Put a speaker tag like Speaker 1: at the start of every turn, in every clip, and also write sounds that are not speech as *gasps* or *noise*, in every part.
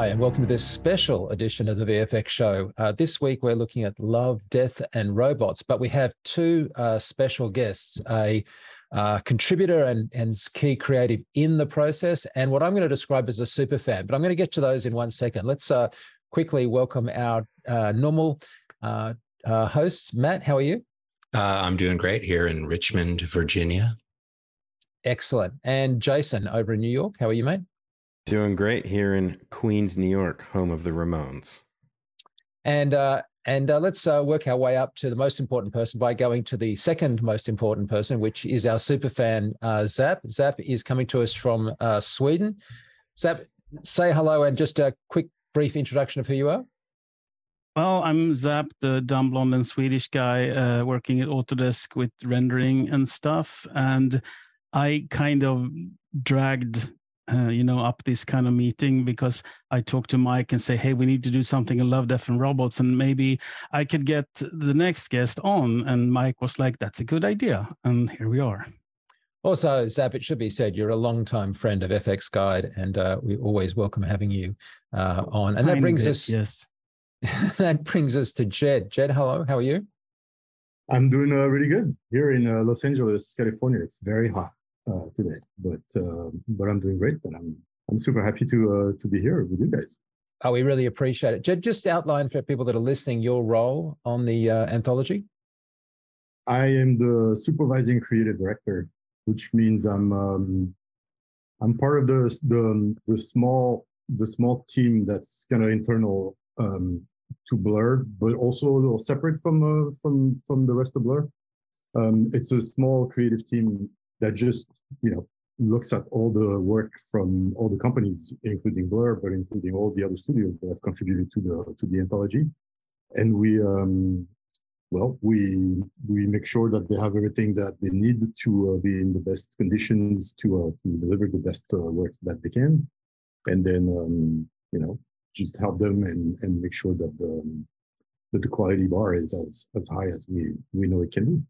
Speaker 1: Hi, and welcome to this special edition of the VFX show. Uh, this week, we're looking at love, death, and robots, but we have two uh, special guests a uh, contributor and, and key creative in the process, and what I'm going to describe as a super fan. But I'm going to get to those in one second. Let's uh, quickly welcome our uh, normal uh, hosts. Matt, how are you?
Speaker 2: I'm doing great here in Richmond, Virginia.
Speaker 1: Excellent. And Jason over in New York, how are you, mate?
Speaker 3: Doing great here in Queens, New York, home of the Ramones.
Speaker 1: And uh, and uh, let's uh, work our way up to the most important person by going to the second most important person, which is our super fan uh, Zap. Zap is coming to us from uh, Sweden. Zap, say hello and just a quick, brief introduction of who you are.
Speaker 4: Well, I'm Zap, the dumb blonde and Swedish guy uh, working at Autodesk with rendering and stuff. And I kind of dragged uh, you know, up this kind of meeting because I talked to Mike and say, hey, we need to do something in Love, Death, and Robots, and maybe I could get the next guest on. And Mike was like, that's a good idea, and here we are.
Speaker 1: Also, Zap, it should be said you're a long-time friend of FX Guide, and uh, we always welcome having you uh, on. And that brings
Speaker 4: bit,
Speaker 1: us,
Speaker 4: yes, *laughs*
Speaker 1: that brings us to Jed. Jed, hello, how are you?
Speaker 5: I'm doing uh, really good here in uh, Los Angeles, California. It's very hot uh, today. But uh, but I'm doing great, and I'm I'm super happy to uh, to be here with you guys.
Speaker 1: Oh, we really appreciate it. Just outline for people that are listening your role on the uh, anthology.
Speaker 5: I am the supervising creative director, which means I'm um, I'm part of the the the small the small team that's kind of internal um, to Blur, but also a little separate from uh, from from the rest of Blur. Um, it's a small creative team that just you know looks at all the work from all the companies, including Blur, but including all the other studios that have contributed to the to the anthology, and we um, well we we make sure that they have everything that they need to uh, be in the best conditions to uh, to deliver the best uh, work that they can, and then um, you know just help them and and make sure that the that the quality bar is as as high as we we know it can be.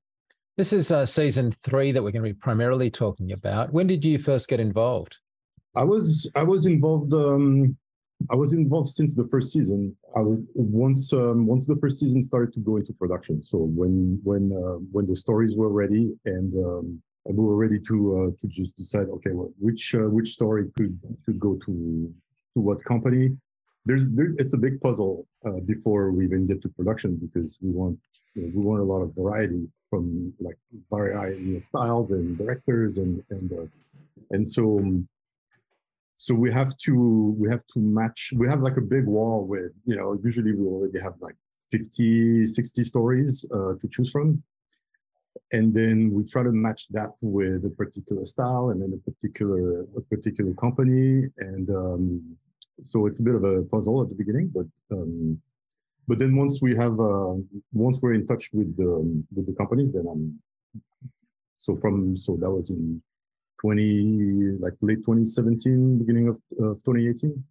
Speaker 1: This is uh, season three that we're going to be primarily talking about. When did you first get involved?
Speaker 5: I was I was involved. Um, I was involved since the first season. I was, once um, once the first season started to go into production. So when when uh, when the stories were ready and um, we were ready to uh, to just decide, okay, well, which uh, which story could could go to to what company. There's there, it's a big puzzle uh, before we even get to production because we want you know, we want a lot of variety from like variety styles and directors and and uh, and so um, so we have to we have to match we have like a big wall with you know usually we already have like 50 60 stories uh, to choose from. And then we try to match that with a particular style and then a particular a particular company. And um, so it's a bit of a puzzle at the beginning but um, but then once we have uh, once we're in touch with the with the companies, then I'm so from so that was in 20 like late 2017, beginning of, of 2018.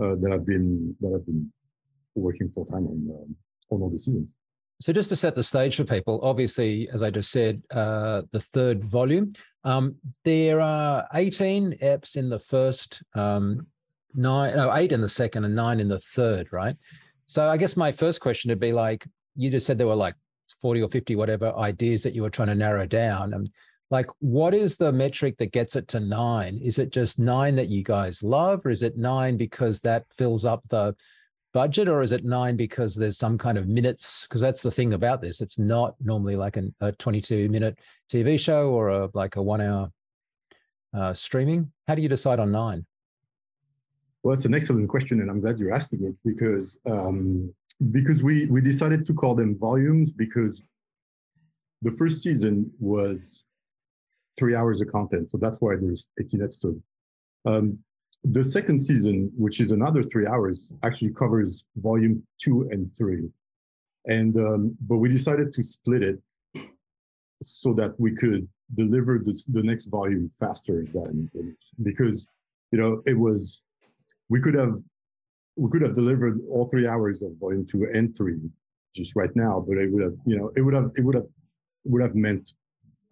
Speaker 5: Uh, that I've been that I've been working full time on um, on all the seasons.
Speaker 1: So just to set the stage for people, obviously, as I just said, uh, the third volume. Um, there are 18 eps in the first, um, nine, no, eight in the second, and nine in the third, right? So I guess my first question would be like, you just said there were like 40 or 50, whatever ideas that you were trying to narrow down. And like, what is the metric that gets it to nine? Is it just nine that you guys love, or is it nine because that fills up the budget, or is it nine because there's some kind of minutes? Because that's the thing about this. It's not normally like an, a 22 minute TV show or a like a one hour uh, streaming. How do you decide on nine?
Speaker 5: Well, it's an excellent question, and I'm glad you're asking it because um, because we we decided to call them volumes because the first season was three hours of content, so that's why there's 18 episodes. Um, the second season, which is another three hours, actually covers volume two and three, and um, but we decided to split it so that we could deliver this, the next volume faster than, because you know it was we could have we could have delivered all three hours of volume two and three just right now, but it would have you know it would have it would have would have meant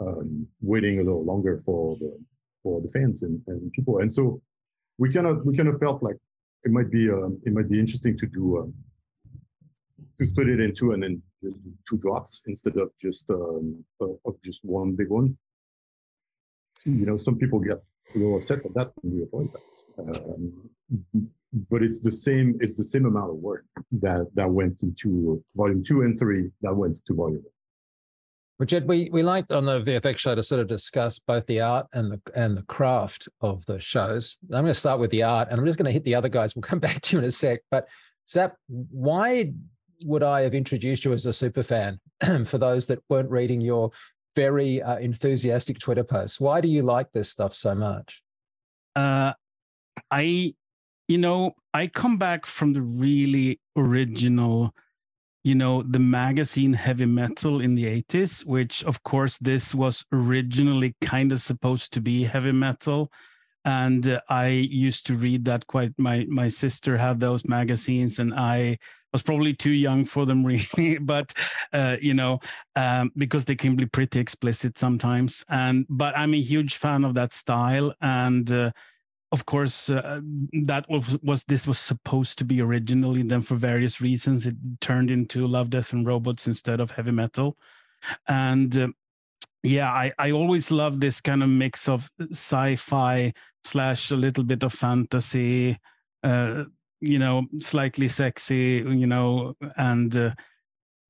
Speaker 5: um, waiting a little longer for the for the fans and, and people. And so we kind of we kind of felt like it might be um, it might be interesting to do um, to split it in two and then two drops instead of just um, of just one big one. You know, some people get a little upset at that when we avoid that. Um, but it's the same it's the same amount of work that that went into volume two and three that went to volume one.
Speaker 1: Richard, we, we liked on the VFX show to sort of discuss both the art and the and the craft of the shows. I'm going to start with the art, and I'm just going to hit the other guys. We'll come *laughs* back to you in a sec. But Zap, why would I have introduced you as a super fan? *clears throat* For those that weren't reading your very uh, enthusiastic Twitter posts, why do you like this stuff so much?
Speaker 4: Uh, I, you know, I come back from the really original you know the magazine heavy metal in the 80s which of course this was originally kind of supposed to be heavy metal. And uh, i used to read that quite my my sister had those magazines and i was probably too young for them *laughs* really but uh, you know um, because they can be pretty explicit sometimes. And but i'm a huge fan of that style and uh, of course uh, that was, was this was supposed to be originally then for various reasons. It turned into love death and robots instead of heavy metal. And uh, yeah I, I always love this kind of mix of sci-fi slash a little bit of fantasy uh, you know slightly sexy you know and uh,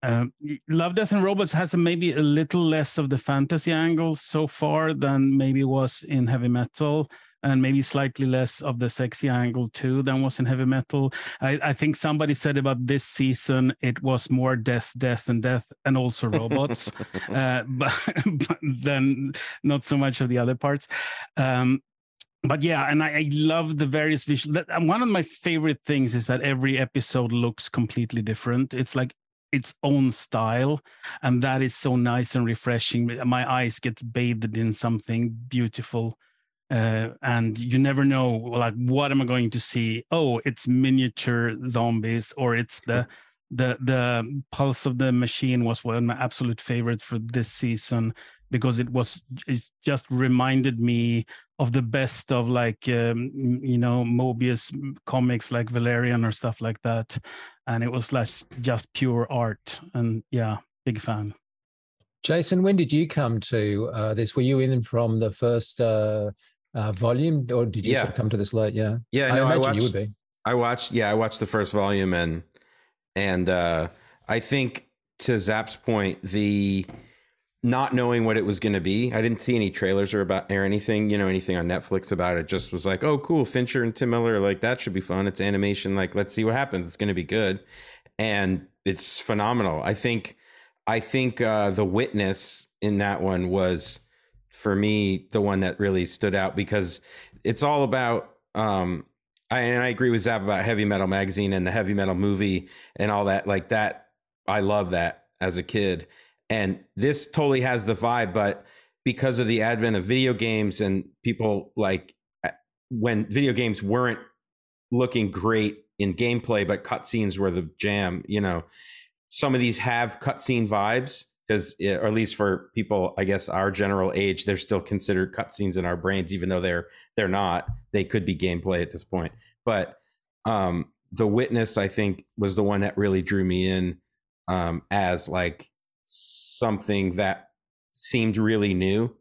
Speaker 4: uh, Love, Death, and Robots has maybe a little less of the fantasy angle so far than maybe was in heavy metal and maybe slightly less of the sexy angle too than was in heavy metal. I, I think somebody said about this season it was more death, death, and death, and also robots, *laughs* uh, *laughs* but, but then not so much of the other parts. Um, but yeah, and I, I love the various visual. one of my favorite things is that every episode looks completely different. It's like its own style and that is so nice and refreshing my eyes gets bathed in something beautiful uh, and you never know like what am i going to see? Oh it's miniature zombies or it's the the the pulse of the machine was one of my absolute favorite for this season because it was it just reminded me of the best of like um, you know Moebius comics like valerian or stuff like that. And it was like just pure art. And yeah big fan.
Speaker 1: Jason when did you come to uh, this? Were you in from the first uh, uh, volume, or did you yeah. come to this late? Yeah,
Speaker 3: yeah. No, I, I watched. You would be. I watched. Yeah, I watched the first volume, and and uh, I think to Zap's point, the not knowing what it was going to be. I didn't see any trailers or about or anything, you know, anything on Netflix about it. Just was like, oh, cool, Fincher and Tim Miller, like that should be fun. It's animation, like let's see what happens. It's going to be good, and it's phenomenal. I think, I think uh, the witness in that one was for me the one that really stood out because it's all about um I, and I agree with Zap about Heavy Metal Magazine and the Heavy Metal movie and all that. Like that, I love that as a kid. And this totally has the vibe, but because of the advent of video games and people like when video games weren't looking great in gameplay, but cutscenes were the jam, you know, some of these have cutscene vibes because or at least for people i guess our general age they're still considered cutscenes in our brains even though they're they're not. They could be gameplay at this point. But um the witness i think was the one that really drew me in um as like something that seemed really new.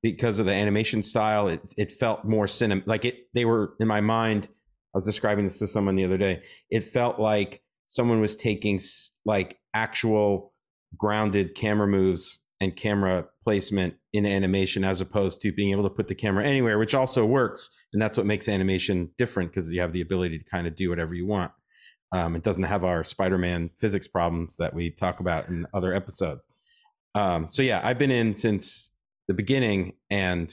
Speaker 3: Because of the animation style it it felt more cinema like it they were in my mind i was describing this to someone the other day it felt like someone was taking like actual grounded camera moves and camera placement in animation as opposed to being able to put the camera anywhere, which also works. And that's what makes animation different because you have the ability to kind of do whatever you want. Um, it doesn't have our Spider Man physics problems that we talk about in other episodes. Um, so, yeah, I've been in since the beginning and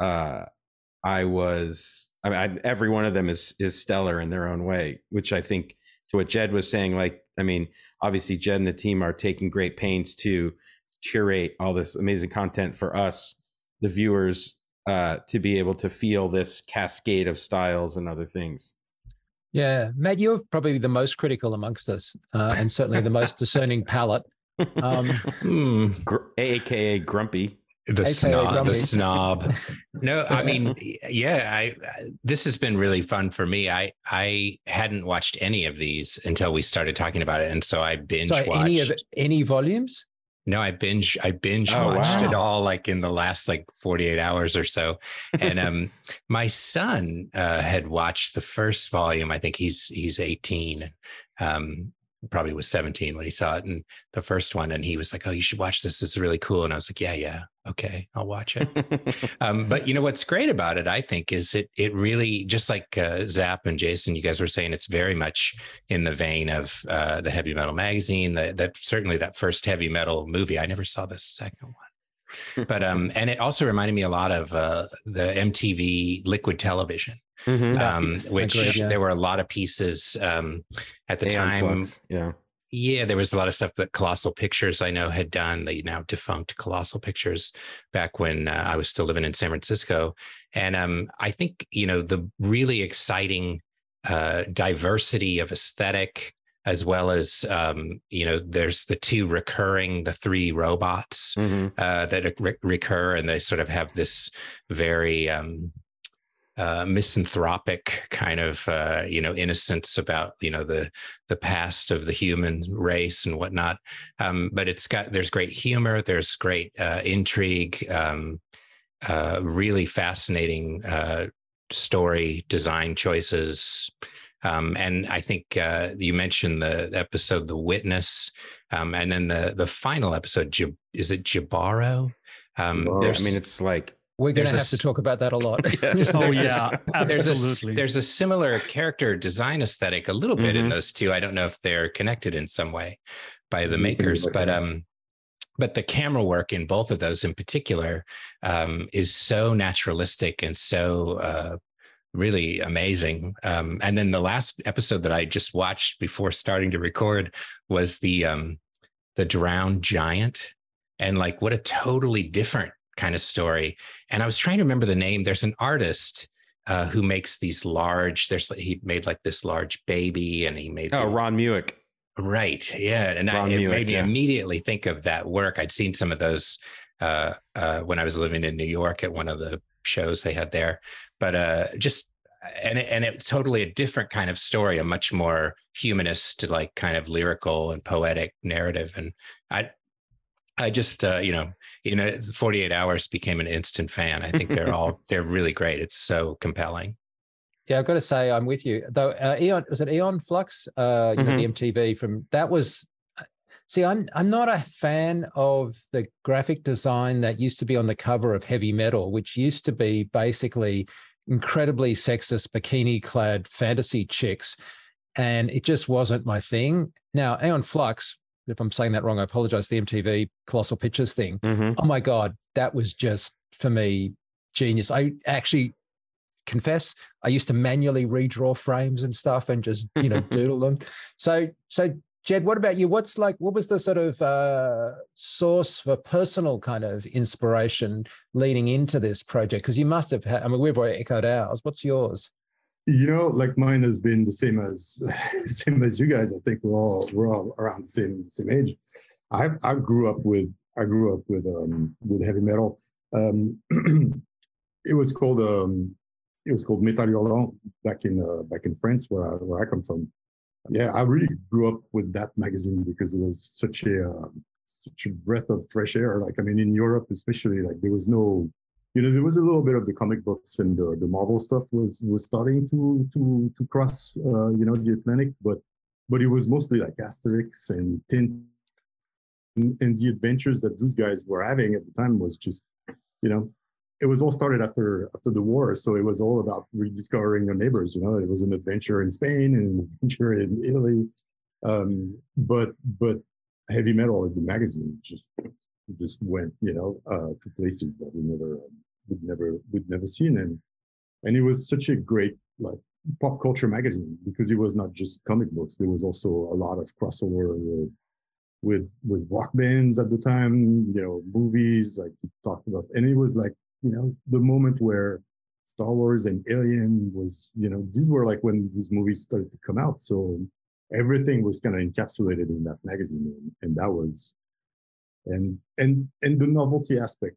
Speaker 3: uh, I was, I mean, I, every one of them is, is stellar in their own way, which I think to what Jed was saying, like, I mean, obviously Jed and the team are taking great pains to curate all this amazing content for us, the viewers, uh, to be able to feel this cascade of styles and other things.
Speaker 1: Yeah, Matt, you're probably the most critical amongst us, uh, and certainly the most discerning palate. *laughs* Um,
Speaker 3: hmm. Gr- AKA grumpy.
Speaker 2: The
Speaker 1: AKA
Speaker 2: snob, the snob. *laughs* No, I mean, yeah, I this has been really fun for me. I I hadn't watched any of these until we started talking about it, and so I binge
Speaker 1: So
Speaker 2: watched.
Speaker 1: any of it, any volumes?
Speaker 2: No, I binge I binge
Speaker 3: Oh,
Speaker 2: watched it all like in the last like 48 hours or so. And um *laughs* my son uh had watched the first volume. I think he's he's 18. Um probably was 17 when he saw it and the first one and he was like, "Oh, you should watch this. This is really cool." And I was like, "Yeah, yeah. Okay, I'll watch it." *laughs* um, but you know what's great about it, I think, is it it really just like uh, Zap and Jason, you guys were saying, it's very much in the vein of uh, the heavy metal magazine. That that certainly that first heavy metal movie. I never saw the second one, but um, *laughs* and it also reminded me a lot of uh, the MTV Liquid Television,
Speaker 3: Mhm.
Speaker 2: um, which
Speaker 1: agreed, yeah.
Speaker 2: there were a lot of pieces um, at the
Speaker 3: Aeon
Speaker 2: time.
Speaker 3: Flux, Yeah.
Speaker 2: Yeah, there was a lot of stuff that Colossal Pictures I know had done. The now defunct Colossal Pictures back when uh, I was still living in San Francisco, and um, I think you know the really exciting uh, diversity of aesthetic, as well as um, you know, there's the two recurring, the three robots
Speaker 3: Mhm.
Speaker 2: uh, that re- recur, and they sort of have this very um, uh, misanthropic kind of uh, you know innocence about you know the the past of the human race and whatnot. Um, but it's got there's great humor, there's great uh, intrigue, um, uh, really fascinating uh, story design choices. Um, and I think uh, you mentioned the episode "The Witness," um, and then the the final episode. Is it Jibaro? Um,
Speaker 3: Well, I mean, it's like
Speaker 1: We're going to
Speaker 2: There's a
Speaker 1: have to talk about that a lot. *laughs*
Speaker 3: Yeah.
Speaker 2: Just
Speaker 4: Oh
Speaker 2: there's this-
Speaker 4: yeah,
Speaker 2: there's a s-
Speaker 4: absolutely.
Speaker 2: there's a similar character design aesthetic a little bit in
Speaker 3: Mhm.
Speaker 2: those two. I don't know if they're connected in some way by the makers, but um, but the camera work in both of those in particular um, is so naturalistic and so uh, really amazing. Um, and then the last episode that I just watched before starting to record was the um, the drowned giant, and like what a totally different kind of story. And I was trying to remember the name. There's an artist uh, who makes these large. There's he made like this large baby, and he made
Speaker 3: oh,
Speaker 2: the-
Speaker 3: Ron Mueck.
Speaker 2: Right. Yeah. And I, it
Speaker 3: Mueck,
Speaker 2: made me
Speaker 3: yeah.
Speaker 2: immediately think of that work. I'd seen some of those uh, uh, when I was living in New York at one of the shows they had there. But uh, just, and it, and it's totally a different kind of story, a much more humanist, like kind of lyrical and poetic narrative. And I, I just, uh, you know, you know, 48 hours became an instant fan. I think they're all, *laughs* they're really great. It's so compelling.
Speaker 1: Yeah, I've got to say I'm with you. Though uh, Aeon was it Aeon Flux? Uh, you know, the MTV from that was. See, I'm I'm not a fan of the graphic design that used to be on the cover of Heavy Metal, which used to be basically incredibly sexist bikini-clad fantasy chicks, and it just wasn't my thing. Now, Aeon Flux, if I'm saying that wrong, I apologize. The MTV Colossal Pictures thing.
Speaker 3: Mhm.
Speaker 1: Oh my god, that was just for me genius. I actually confess I used to manually redraw frames and stuff and just you know *laughs* doodle them. So so Jed, what about you? What's like what was the sort of uh, source for personal kind of inspiration leading into this project? Because you must have had. I mean, we've already echoed ours. What's yours?
Speaker 5: You know, like mine has been the same as *laughs* same as you guys. I think we're all we're all around the same same age. I I grew up with I grew up with um with heavy metal. Um, *clears throat* it was called um it was called Metal Hurlant back in uh, back in France where I where I come from. Yeah, I really grew up with that magazine because it was such a uh, such a breath of fresh air. Like I mean, in Europe especially, like there was no you know, there was a little bit of the comic books and the, the Marvel stuff was was starting to to to cross, uh, you know, the Atlantic, but but it was mostly like Asterix and Tintin, and, and the adventures that those guys were having at the time was just, you know, it was all started after after the war, so it was all about rediscovering your neighbors. You know, it was an adventure in Spain and an adventure in Italy, um, but but heavy metal in the magazine just just went, you know, uh, to places that we never um, would never would never seen, him, and it was such a great like pop culture magazine because it was not just comic books. There was also a lot of crossover with with with rock bands at the time, you know, movies like you talked about, and it was like you know the moment where Star Wars and Alien was, you know, these were like when these movies started to come out, so everything was kind of encapsulated in that magazine, and, and that was and and and the novelty aspect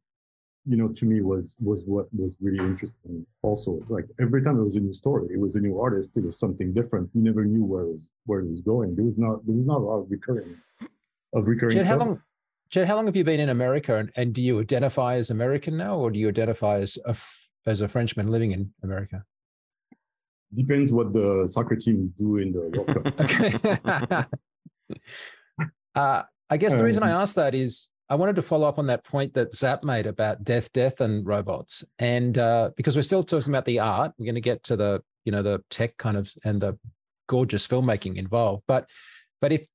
Speaker 5: you know to me was was what was really interesting also it's like every time it was a new story it was a new artist it was something different you never knew where it was where it was going there was not there was not a lot of recurring of recurring
Speaker 1: Jed, how long Jed, how long have you been in America and, and do you identify as American now or do you identify as a as a Frenchman living in America?
Speaker 5: depends what the soccer team do in the World Cup. *laughs*
Speaker 1: Okay. *laughs* uh, I guess the reason I
Speaker 5: Um,
Speaker 1: asked that is I wanted to follow up on that point that Zap made about death, death, and robots, and uh, because we're still talking about the art, we're going to get to the you know the tech kind of and the gorgeous filmmaking involved. But but if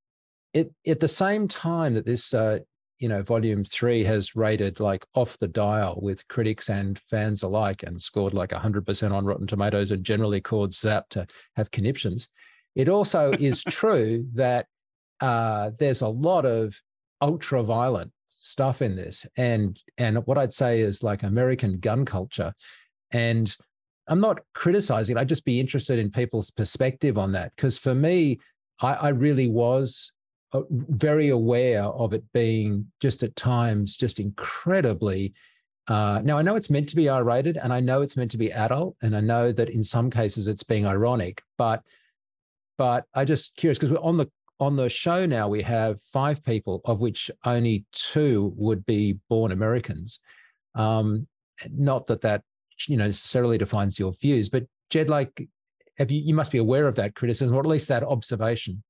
Speaker 1: it at the same time that this uh, you know volume three has rated like off the dial with critics and fans alike and scored like 100% on rotten tomatoes and generally called zap to have conniptions it also is *laughs* true that uh, there's a lot of ultra violent stuff in this. And and what i'd say is like american gun culture and i'm not criticizing it i'd just be interested in people's perspective on that. Because for me I, I really was uh, very aware of it being just at times just incredibly uh, now i know it's meant to be r-rated and i know it's meant to be adult and i know that in some cases it's being ironic but but i just curious because we're on the on the show now we have five people of which only two would be born americans um, not that that you know necessarily defines your views but jed like have you you must be aware of that criticism or at least that observation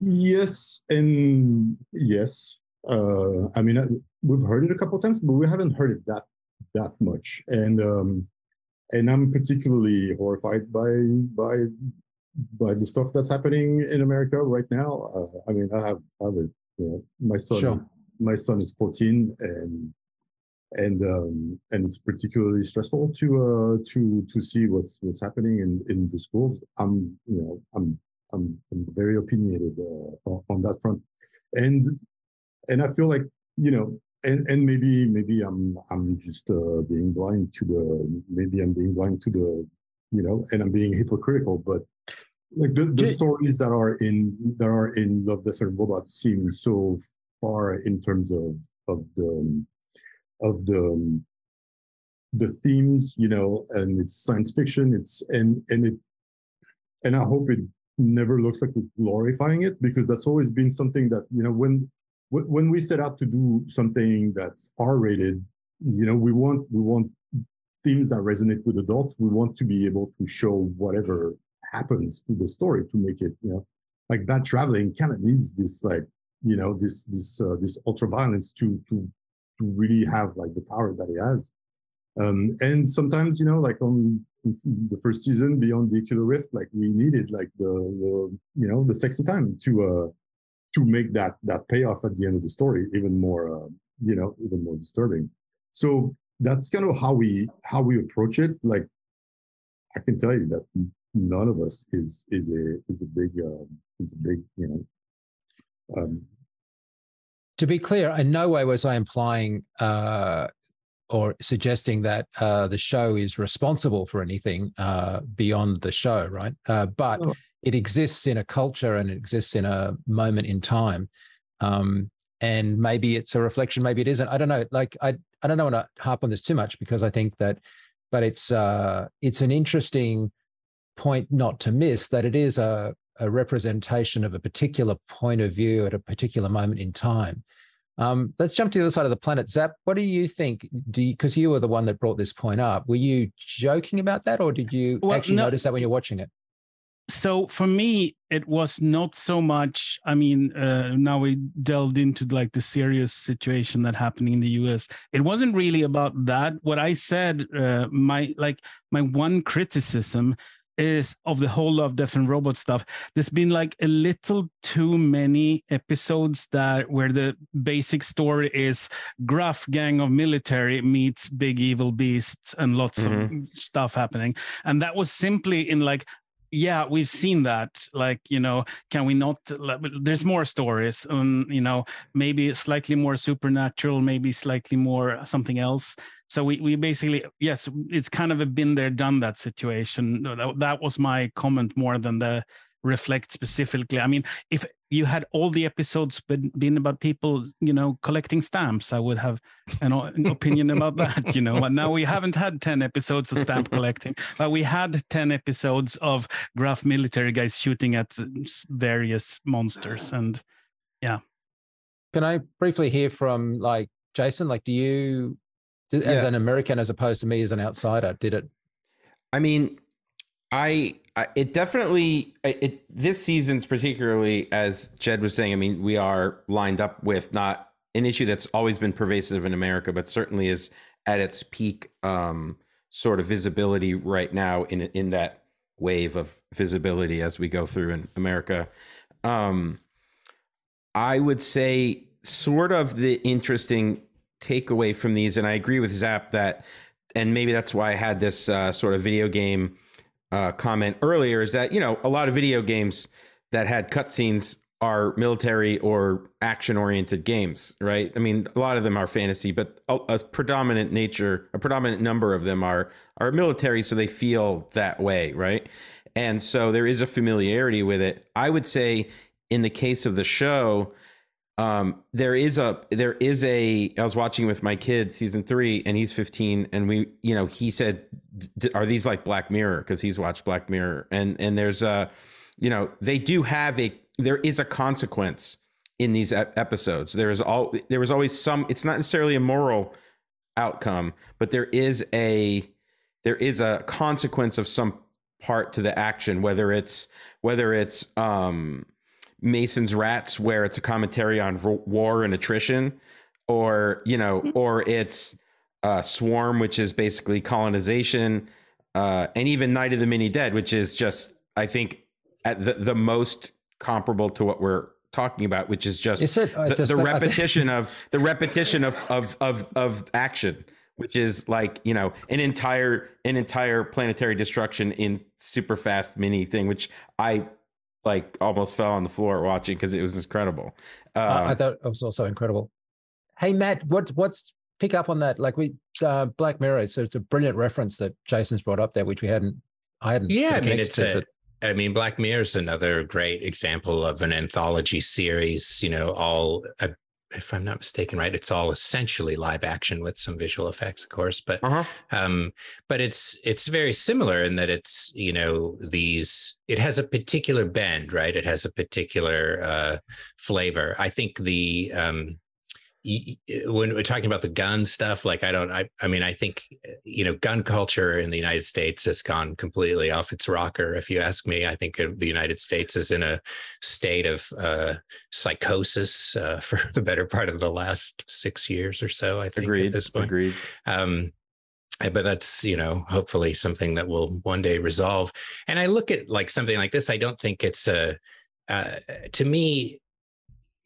Speaker 5: Yes, and yes. Uh, I mean, we've heard it a couple of times, but we haven't heard it that that much. And um, and I'm particularly horrified by by by the stuff that's happening in America right now. Uh, I mean, I have I have a, you know, my son.
Speaker 1: Sure.
Speaker 5: My son is 14, and and um, and it's particularly stressful to uh, to to see what's what's happening in in the schools. I'm you know I'm I'm, I'm very opinionated uh, on- on that front, and and I feel like you know, and and maybe maybe I'm I'm just uh, being blind to the maybe I'm being blind to the you know, and I'm being hypocritical, but like the, the stories that are in that are in Love Death and Robots seem so far in terms of of the of the the themes, you know, and it's science fiction. It's and and it and I hope it never looks like we're glorifying it because that's always been something that you know when when we set out to do something that's R-rated, you know, we want we want themes that resonate with adults. We want to be able to show whatever happens to the story to make it, you know, like bad traveling kind of needs this like you know this this uh, this ultra violence to to to really have like the power that it has. Um, and sometimes, you know, like on the first season, Beyond the Aquila Rift, like we needed like the, the you know the sexy time to uh to make that that payoff at the end of the story even more uh, you know even more disturbing. So that's kind of how we how we approach it. Like I can tell you that none of us is is a is a big uh, is a big you know um,
Speaker 1: to be clear, in no way was I implying uh, or suggesting that uh, the show is responsible for anything uh, beyond the show, right? Uh, but
Speaker 5: No.
Speaker 1: it exists in a culture and it exists in a moment in time. Um, and maybe it's a reflection, maybe it isn't. I don't know. Like I, I don't want to harp on this too much because I think that, but it's uh, it's an interesting point not to miss that it is a a representation of a particular point of view at a particular moment in time. Um, let's jump to the other side of the planet. Zap, what do you think? Do because you, were the one that brought this point up. Were you joking about that, or did you
Speaker 4: Well,
Speaker 1: actually
Speaker 4: no.
Speaker 1: notice that when you're watching it?
Speaker 4: so for me it was not so much i mean uh, now we delved into like the serious situation that happening in the us it wasn't really about that what i said uh, my like my one criticism is of the whole of death and robot stuff. There's been like a little too many episodes that where the basic story is gruff gang of military meets big evil beasts and lots of mm-hmm. stuff happening. And that was simply in like yeah we've seen that like you know can we not there's more stories um you know maybe slightly more supernatural maybe slightly more something else. So we, we basically yes it's kind of a been there done that situation. That, that was my comment more than the reflect specifically. I mean if you had all the episodes been, been about people, you know, collecting stamps, I would have an, an opinion about that, you know. But now we haven't had 10 episodes of stamp collecting, but we had 10 episodes of gruff military guys shooting at various monsters. And yeah.
Speaker 1: Can I briefly hear from like Jason? Like, do you, as yeah. an American, as opposed to me as an outsider, did it?
Speaker 3: I mean, I, I it definitely it this season's particularly as Jed was saying. I mean, we are lined up with not an issue that's always been pervasive in America, but certainly is at its peak um, sort of visibility right now in in that wave of visibility as we go through in America. Um, I would say sort of the interesting takeaway from these, and I agree with Zap that, and maybe that's why I had this uh, sort of video game uh, comment earlier is that you know a lot of video games that had cutscenes are military or action oriented games, right? I mean, a lot of them are fantasy, but a, a, predominant nature, a predominant number of them are are military, so they feel that way, right? And so there is a familiarity with it. I would say, in the case of the show, um, there is a there is a I was watching with my kid season three and he's 15 and we you know he said are these like Black Mirror? Because he's watched Black Mirror and and there's a you know they do have a there is a consequence in these episodes. There is all there was always some it's not necessarily a moral outcome but there is a there is a consequence of some part to the action whether it's whether it's um Mason's Rats, where it's a commentary on war and attrition, or you know, mm-hmm. or it's uh, Swarm, which is basically colonization, uh, and even Night of the Mini Dead, which is just I think at the the most comparable to what we're talking about, which is just, it, uh, the, just the, repetition of the repetition of of of of action which is like you know an entire an entire planetary destruction in super fast mini thing which i like almost fell on the floor watching because it was incredible.
Speaker 1: Um, uh, I thought it was also incredible. Hey Matt, what what's pick up on that? Like we uh, Black Mirror, so it's a brilliant reference that Jason's brought up there, which we hadn't. I hadn't.
Speaker 2: Yeah, I mean it's to, a. But... I mean, Black Mirror is another great example of an anthology series. You know, all uh, if I'm not mistaken, right, it's all essentially live action with some visual effects, of course. But uh-huh. um, but it's it's very similar in that it's you know these it has a particular bend, right? It has a particular uh, flavor. I think the um, when we're talking about the gun stuff, like I don't, I, I mean, I think you know, gun culture in the United States has gone completely off its rocker. If you ask me, I think the United States is in a state of uh, psychosis uh, *laughs* for the better part of the last six years or so. I think
Speaker 3: agreed.
Speaker 2: at this point,
Speaker 3: agreed. Um,
Speaker 2: eh, but that's you know hopefully something that will one day resolve. And I look at like something like this. I don't think it's a uh, to me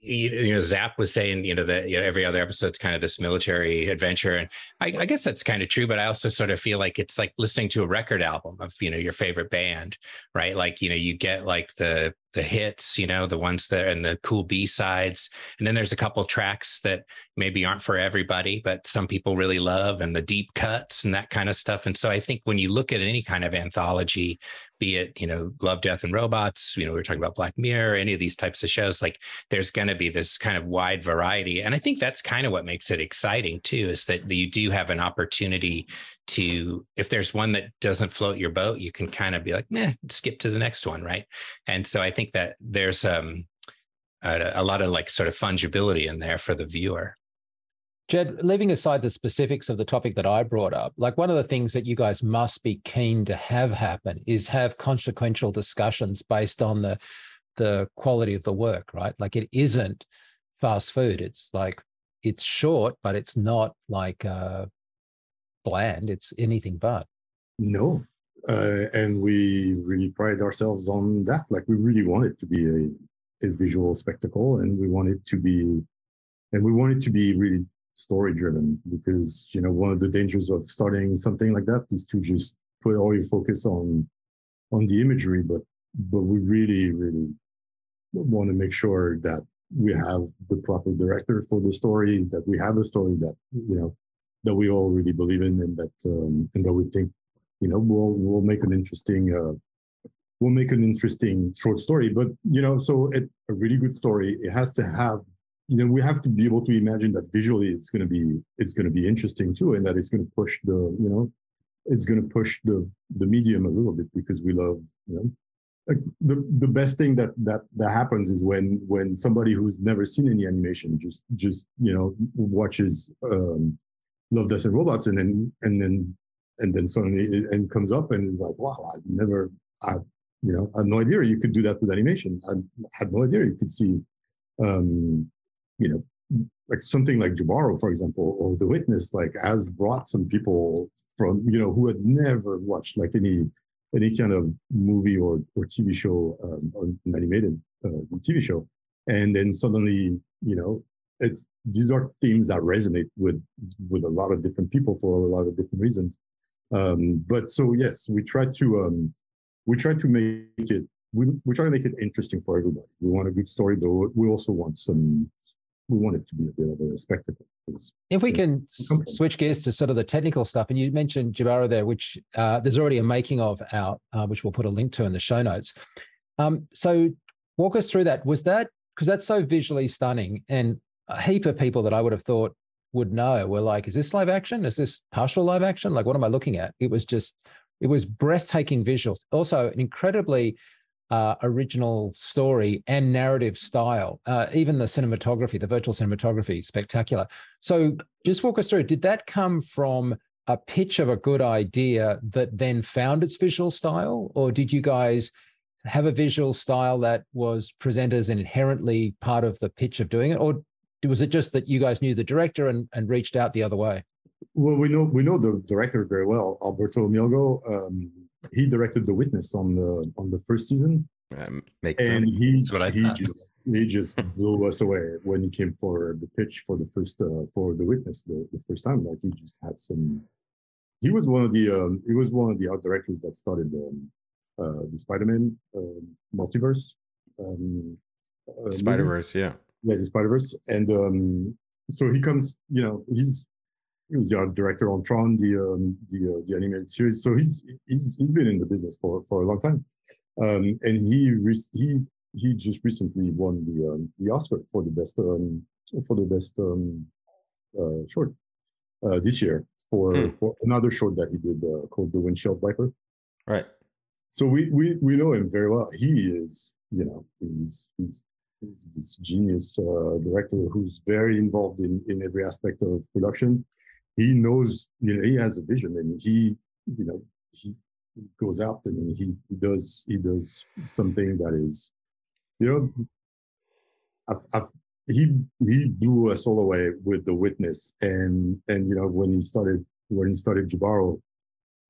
Speaker 2: you know, Zap was saying, you know, that you know, every other episode's kind of this military adventure, and I, I, guess that's kind of true. But I also sort of feel like it's like listening to a record album of you know your favorite band, right? Like you know, you get like the the hits, you know, the ones that and the cool B sides. And then there's a couple tracks that maybe aren't for everybody, but some people really love and the deep cuts and that kind of stuff. And so I think when you look at any kind of anthology, be it, you know, Love, Death and Robots, you know, we are talking about Black Mirror, any of these types of shows, like there's going to be this kind of wide variety. And I think that's kind of what makes it exciting too, is that you do have an opportunity to if there's one that doesn't float your boat you can kind of be like nah skip to the next one right and so i think that there's um a, a lot of like sort of fungibility in there for the viewer
Speaker 1: Jed, leaving aside the specifics of the topic that I brought up, like one of the things that you guys must be keen to have happen is have consequential discussions based on the the quality of the work, right? Like it isn't fast food. It's like it's short, but it's not like uh, bland. It's anything but.
Speaker 5: No. Uh, and we really pride ourselves on that. Like we really want it to be a, a visual spectacle and we want it to be, and we want it to be really story driven because, you know, one of the dangers of starting something like that is to just put all your focus on, on the imagery, but, but we really, really want to make sure that we have the proper director for the story, that we have a story that, you know, that we all really believe in and that um, and that we think you know we'll we'll make an interesting uh, will make an interesting short story. But you know, so it, a really good story, it has to have, you know, we have to be able to imagine that visually it's going to be it's going to be interesting too, and that it's going to push the, you know, it's going to push the the medium a little bit because we love, you know. The the best thing that that that happens is when when somebody who's never seen any animation just just you know watches um, Love Death and Robots and then and then and then suddenly it and comes up and it's like wow I never I you know, I had no idea you could do that with animation. I had no idea you could see, um, you know, like something like Jibaro, for example, or The Witness, like has brought some people from, you know, who had never watched like any any kind of movie or or TV show, um, or an animated uh, TV show, and then suddenly, you know, it's these are themes that resonate with with a lot of different people for a lot of different reasons. Um, but so yes, we try to um, we try to make it we, we try to make it interesting for everybody. We want a good story, but we also want some we want it to be a bit of a spectacle.
Speaker 1: If we can switch gears to sort of the technical stuff, and you mentioned Jibaro there, which uh, there's already a making of out, uh, which we'll put a link to in the show notes. Um, so walk us through that. Was that because that's so visually stunning, and a heap of people that I would have thought would know were like, "Is this live action? Is this partial live action? Like, what am I looking at?" It was just it was breathtaking visuals. Also, an incredibly uh, original story and narrative style. Uh, even the cinematography, the virtual cinematography, spectacular. So, just walk us through. Did that come from a pitch of a good idea that then found its visual style, or did you guys have a visual style that was presented as an inherently part of the pitch of doing it, or was it just that you guys knew the director and, and reached out the other way?
Speaker 5: Well, we know we know the director very well, Alberto Mielgo. Um, he directed The Witness on the on the first season.
Speaker 3: Um, makes
Speaker 5: and
Speaker 3: sense.
Speaker 5: he
Speaker 2: That's what I
Speaker 5: he
Speaker 2: thought.
Speaker 5: just he just blew us away when he came for the pitch for the first uh, for The Witness the, the first time. Like he just had some. He was one of the um, he was one of the art directors that started um, uh, the Spider-Man uh, multiverse. Um, uh.
Speaker 3: Spider Verse, yeah.
Speaker 5: Yeah, the Spider Verse, and um, so he comes. You know, he's he was the art director on Tron, the um, the uh, the animated series. So he's he's he's been in the business for for a long time, um, and he re- he he just recently won the um, the Oscar for the best um, for the best um, uh, short uh, this year for
Speaker 3: Hmm.
Speaker 5: for another short that he did uh, called The Windshield Wiper.
Speaker 3: Right.
Speaker 5: So we we we know him very well. He is you know he's he's this genius uh, director who's very involved in in every aspect of production. He knows you know he has a vision and he you know he goes out and he, he does he does something that is you know I've, I've he he blew us all away with the witness and and you know when he started when he started Jibaro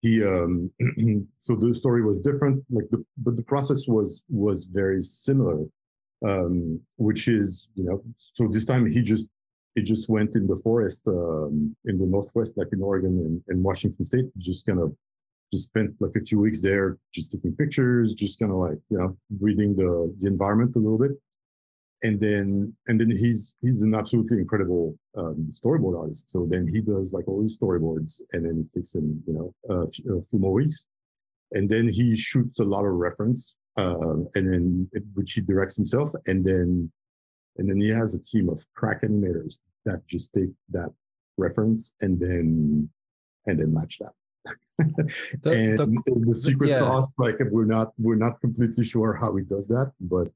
Speaker 5: he um *clears throat* so the story was different like the but the process was was very similar um which is you know so this time he just he just went in the forest um in the northwest like in oregon and, and washington state just kind of just spent like a few weeks there just taking pictures just kind of like you know reading the the environment a little bit and then and then he's he's an absolutely incredible um, storyboard artist. So then he does like all his storyboards, and then it takes him you know a a few more weeks, and then he shoots a lot of reference, um, and then it, which he directs himself, and then and then he has a team of crack animators that just take that reference and then and then match that. *laughs*
Speaker 1: The-
Speaker 5: and
Speaker 1: the-
Speaker 5: the, secret
Speaker 1: yeah.
Speaker 5: sauce, like we're not we're not completely sure how he does that, but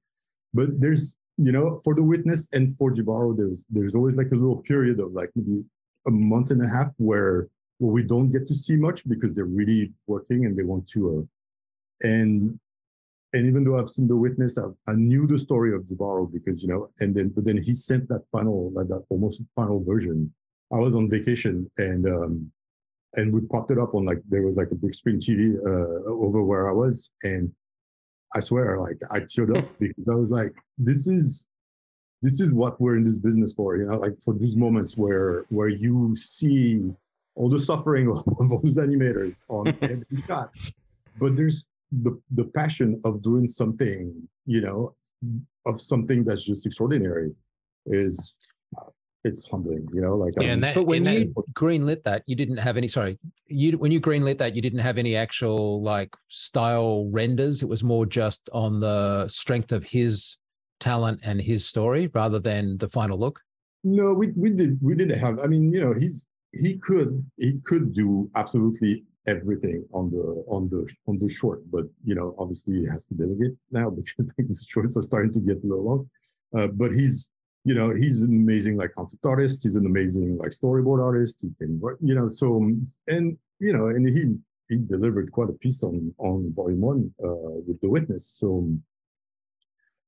Speaker 5: but there's you know for the witness and for Jibaro, there's there's always like a little period of like maybe a month and a half where where we don't get to see much because they're really working and they want to uh, and and even though I've seen the witness, I, I knew the story of Jibaro because you know, and then but then he sent that final like that almost final version. I was on vacation and um and we popped it up on like there was like a big screen TV uh, over where I was, and I swear, like I showed up *laughs* because I was like, this is this is what we're in this business for, you know, like for these moments where where you see all the suffering *laughs* of all those animators on *laughs* every shot, but there's the the passion of doing something, you know, of something that's just extraordinary is uh, it's humbling. You know, like
Speaker 2: Yeah, um, and that-
Speaker 1: But when
Speaker 2: in
Speaker 1: you greenlit that, you didn't have any. Sorry, you when you greenlit that, you didn't have any actual like style renders. It was more just on the strength of his talent and his story, rather than the final look.
Speaker 5: No, we we did we didn't have. I mean, you know, he's he could he could do absolutely everything on the on the on the short, but you know, obviously he has to delegate now *laughs* because the shorts are starting to get a little long. Uh, but he's you know he's an amazing like concept artist. He's an amazing like storyboard artist. He can you know. So and you know, and he he delivered quite a piece on on volume one uh, with the witness. So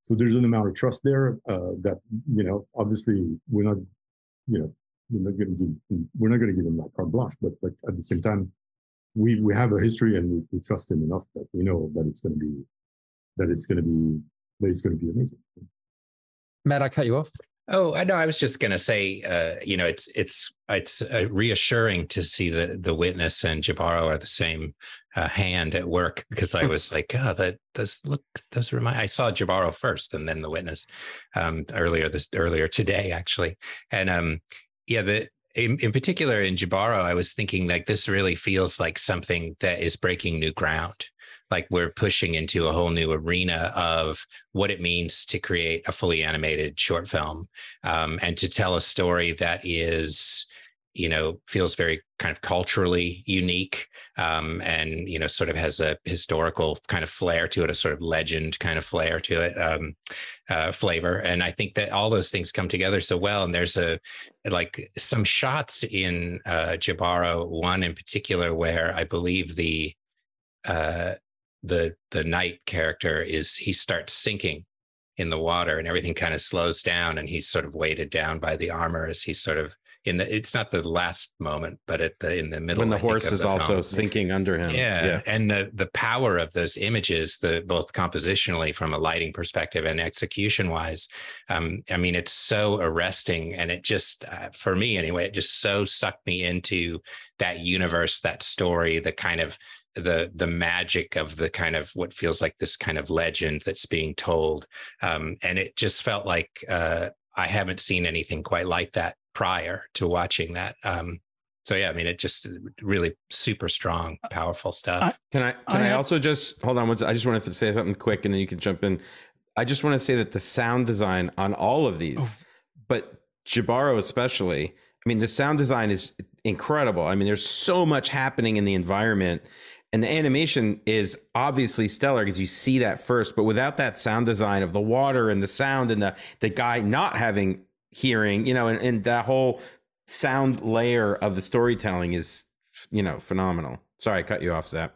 Speaker 5: so there's an amount of trust there uh, that you know obviously we're not you know we're not going to give we're not going to give him that carte blanche but like at the same time we we have a history and we, we trust him enough that we know that it's going to be that it's going to be that it's going to be amazing
Speaker 1: Matt, I cut you off.
Speaker 2: Oh, I know. I was just going to say, uh, you know, it's it's it's uh, reassuring to see that the witness and Jibaro are the same uh, hand at work because I was like, oh, that does look does remind. I saw Jibaro first and then the witness um, earlier this earlier today actually, and um, yeah, the in, in particular in Jibaro, I was thinking like this really feels like something that is breaking new ground. Like we're pushing into a whole new arena of what it means to create a fully animated short film um, and to tell a story that is you know feels very kind of culturally unique um, and you know sort of has a historical kind of flair to it a sort of legend kind of flair to it um, uh, flavor. And i think that all those things come together so well and there's a like some shots in uh, one in particular where i believe the uh, the the knight character is he starts sinking in the water and everything kind of slows down and he's sort of weighted down by the armor as he's sort of in the it's not the last moment but at the in the middle
Speaker 3: when the
Speaker 2: I
Speaker 3: horse is
Speaker 2: the
Speaker 3: also
Speaker 2: film.
Speaker 3: sinking under him.
Speaker 2: yeah, and the the power of those images the both compositionally from a lighting perspective and execution wise um i mean it's so arresting and it just uh, for me anyway it just so sucked me into that universe that story the kind of the the magic of the kind of what feels like this kind of legend that's being told um and it just felt like uh i haven't seen anything quite like that prior to watching that um so yeah i mean it just really super strong powerful stuff
Speaker 4: I-
Speaker 3: Can I can
Speaker 4: I
Speaker 3: I,
Speaker 4: have-
Speaker 3: also just hold on one sec. I just wanted to say something quick and then you can jump in. I just want to say that the sound design on all of these,
Speaker 4: Oh.
Speaker 3: but Jibaro especially, I mean the sound design is incredible. I mean there's so much happening in the environment and the animation is obviously stellar because you see that first, but without that sound design of the water and the sound and the the guy not having hearing, you know, and, and that whole sound layer of the storytelling is you know phenomenal. Sorry, I cut you off, Zap.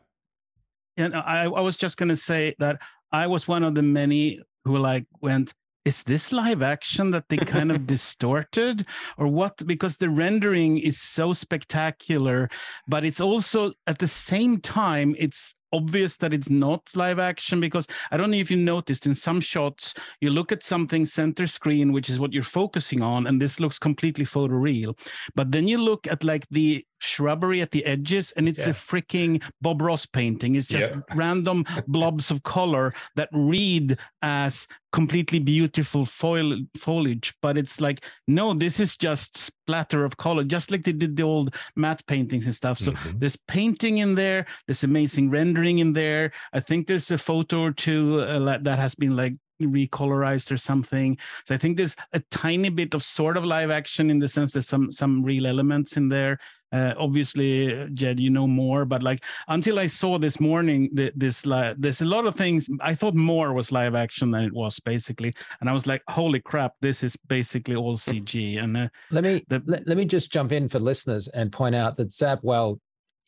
Speaker 4: And I, I was just going to say that I was one of the many who like went, is this live action that they kind of *laughs* distorted or what? Because the rendering is so spectacular, but it's also at the same time, it's obvious that it's not live action because I don't know if you noticed in some shots, you look at something center screen, which is what you're focusing on, and this looks completely photoreal. But then you look at like the shrubbery at the edges, and it's
Speaker 2: Yeah.
Speaker 4: a freaking Bob Ross painting. It's just
Speaker 2: Yeah. *laughs*
Speaker 4: random blobs of color that read as completely beautiful foil foliage. But it's like, no, this is just splatter of color, just like they did the old matte paintings and stuff. So
Speaker 2: Mhm.
Speaker 4: there's painting in there, there's amazing rendering in there. I think there's a photo or two uh, that has been like recolorized or something. So I think there's a tiny bit of sort of live action in the sense there's some some real elements in there. Uh, obviously, Jed, you know more, but like until I saw this morning, th- this li- there's a lot of things. I thought more was live action than it was basically, and I was like, holy crap, this is basically all CG. And uh,
Speaker 1: Let me
Speaker 4: The-
Speaker 1: let, let me just jump in for listeners and point out that Zap, while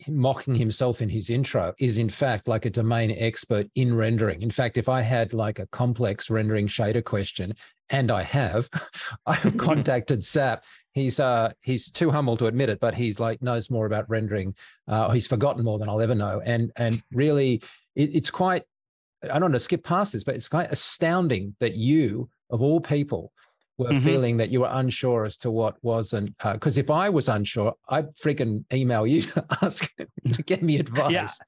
Speaker 1: mocking himself in his intro, is in fact like a domain expert in rendering. In fact, if I had like a complex rendering shader question, and I have, *laughs* I have *laughs* contacted Zap. He's uh he's too humble to admit it, but he's like knows more about rendering. Uh, he's forgotten more than I'll ever know, and and really, it, it's quite. I don't want to skip past this, but it's quite astounding that you, of all people, were
Speaker 4: Mhm.
Speaker 1: feeling that you were unsure as to what wasn't. Because if I was unsure, I'd freaking email you to *laughs* ask to get me *laughs* advice.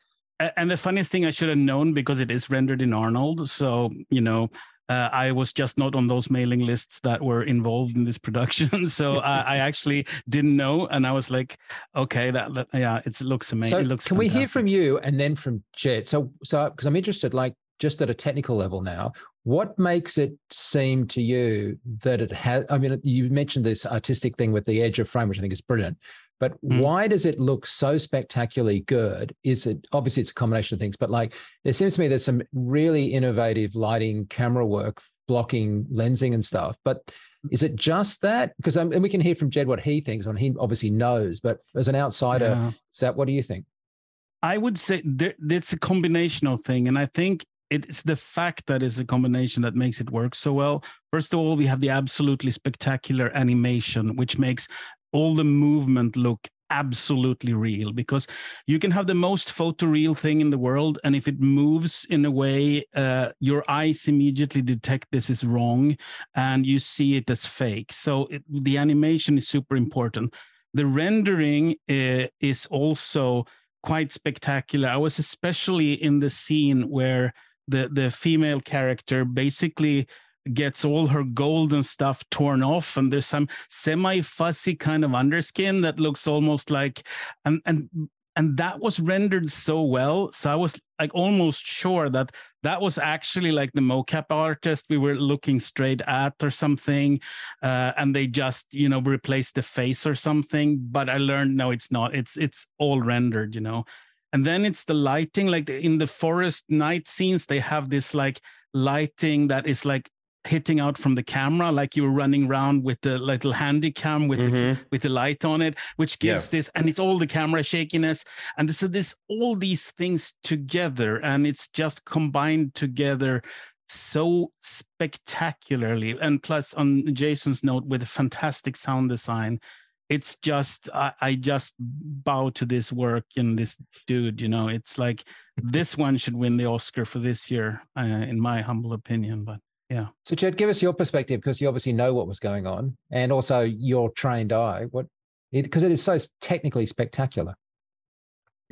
Speaker 4: A- And the funniest thing, I should have known because it is rendered in Arnold. So, you know, Uh, I was just not on those mailing lists that were involved in this production, *laughs* so I, I, actually didn't know, and I was like, okay, that, that yeah, it looks amazing.
Speaker 1: So
Speaker 4: it looks.
Speaker 1: Can
Speaker 4: fantastic.
Speaker 1: we hear from you and then from Jed? So, so because I'm interested, like just at a technical level now, what makes it seem to you that it has? I mean, you mentioned this artistic thing with the edge of frame, which I think is brilliant. But mm. why does it look so spectacularly good? Is it obviously it's a combination of things, but like it seems to me there's some really innovative lighting, camera work, blocking, lensing, and stuff. But is it just that? Because um, and we can hear from Jed what he thinks, and he obviously knows. But as an outsider, yeah. is that what do you think?
Speaker 4: I would say there, it's a combinational thing, and I think it's the fact that it's a combination that makes it work so well. First of all, we have the absolutely spectacular animation, which makes all the movement look absolutely real because you can have the most photoreal thing in the world and if it moves in a way uh, your eyes immediately detect this is wrong and you see it as fake. So it, the animation is super important. The rendering uh, is also quite spectacular. I was especially in the scene where the the female character basically gets all her golden stuff torn off and there's some semi fuzzy kind of underskin that looks almost like and and and that was rendered so well so i was like almost sure that that was actually like the mocap artist we were looking straight at or something uh, and they just you know replaced the face or something but i learned no it's not. It's it's all rendered you know and then it's the lighting like in the forest night scenes they have this like lighting that is like hitting out from the camera like you were running around with the little handy cam with mm-hmm. the with the light on it which gives yeah. this and it's all the camera shakiness and so this all these things together and it's just combined together so spectacularly and plus on jason's note with a fantastic sound design it's just I, I, just bow to this work and this dude you know it's like *laughs* this one should win the oscar for this year uh, in my humble opinion but yeah.
Speaker 1: So, Jed, give us your perspective because you obviously know what was going on, and also your trained eye. What, because it, it is so technically spectacular.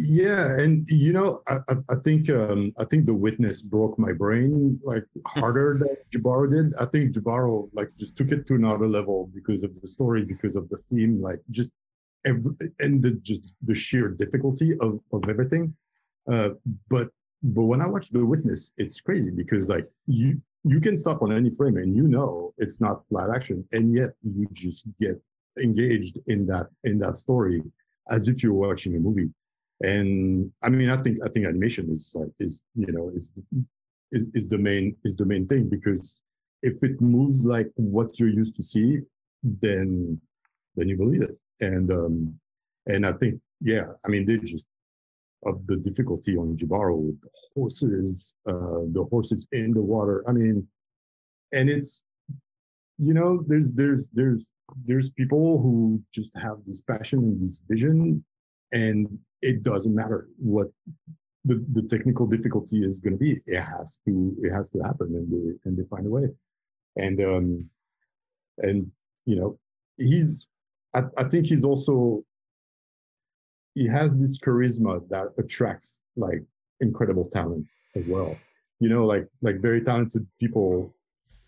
Speaker 5: Yeah, and you know, I, I think um, I think the witness broke my brain like harder *laughs* than Jibaro did. I think Jibaro like just took it to another level because of the story, because of the theme, like just every, and the just the sheer difficulty of of everything. Uh, but but when I watch the witness, it's crazy because like you you can stop on any frame and you know it's not live action and yet you just get engaged in that in that story as if you're watching a movie and i mean i think i think animation is like is you know is is, is the main is the main thing because if it moves like what you're used to see then then you believe it and um and i think yeah i mean they just of the difficulty on Jibaro with the horses, uh, the horses in the water. I mean, and it's you know, there's there's there's there's people who just have this passion and this vision, and it doesn't matter what the, the technical difficulty is going to be. It has to it has to happen, and they and they find a way. And um, and you know, he's I, I think he's also he has this charisma that attracts like incredible talent as well. You know, like like very talented people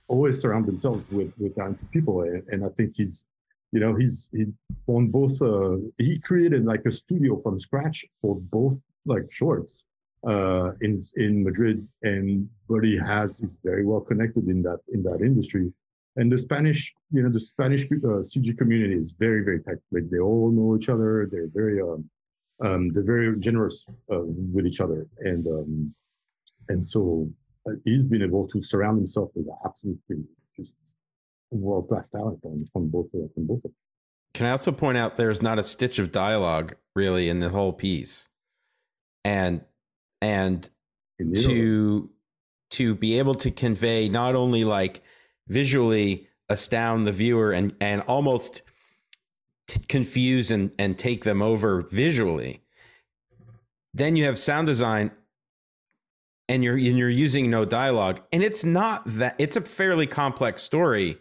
Speaker 5: always surround themselves with with talented people, and, and I think he's, you know, he's he on both. Uh, he created like a studio from scratch for both like shorts uh, in in Madrid, and but he has is very well connected in that in that industry. And the Spanish, you know, the Spanish uh, CG community is very very tight. Like they all know each other. They're very um, um, they're very generous uh, with each other, and um, and so uh, he's been able to surround himself with absolutely just world class talent on, on both on both of them.
Speaker 3: Can I also point out there's not a stitch of dialogue really in the whole piece, and and to to be able to convey not only like visually astound the viewer and and almost confuse and, and take them over visually. Then you have sound design and you're and you're using no dialogue. And it's not that it's a fairly complex story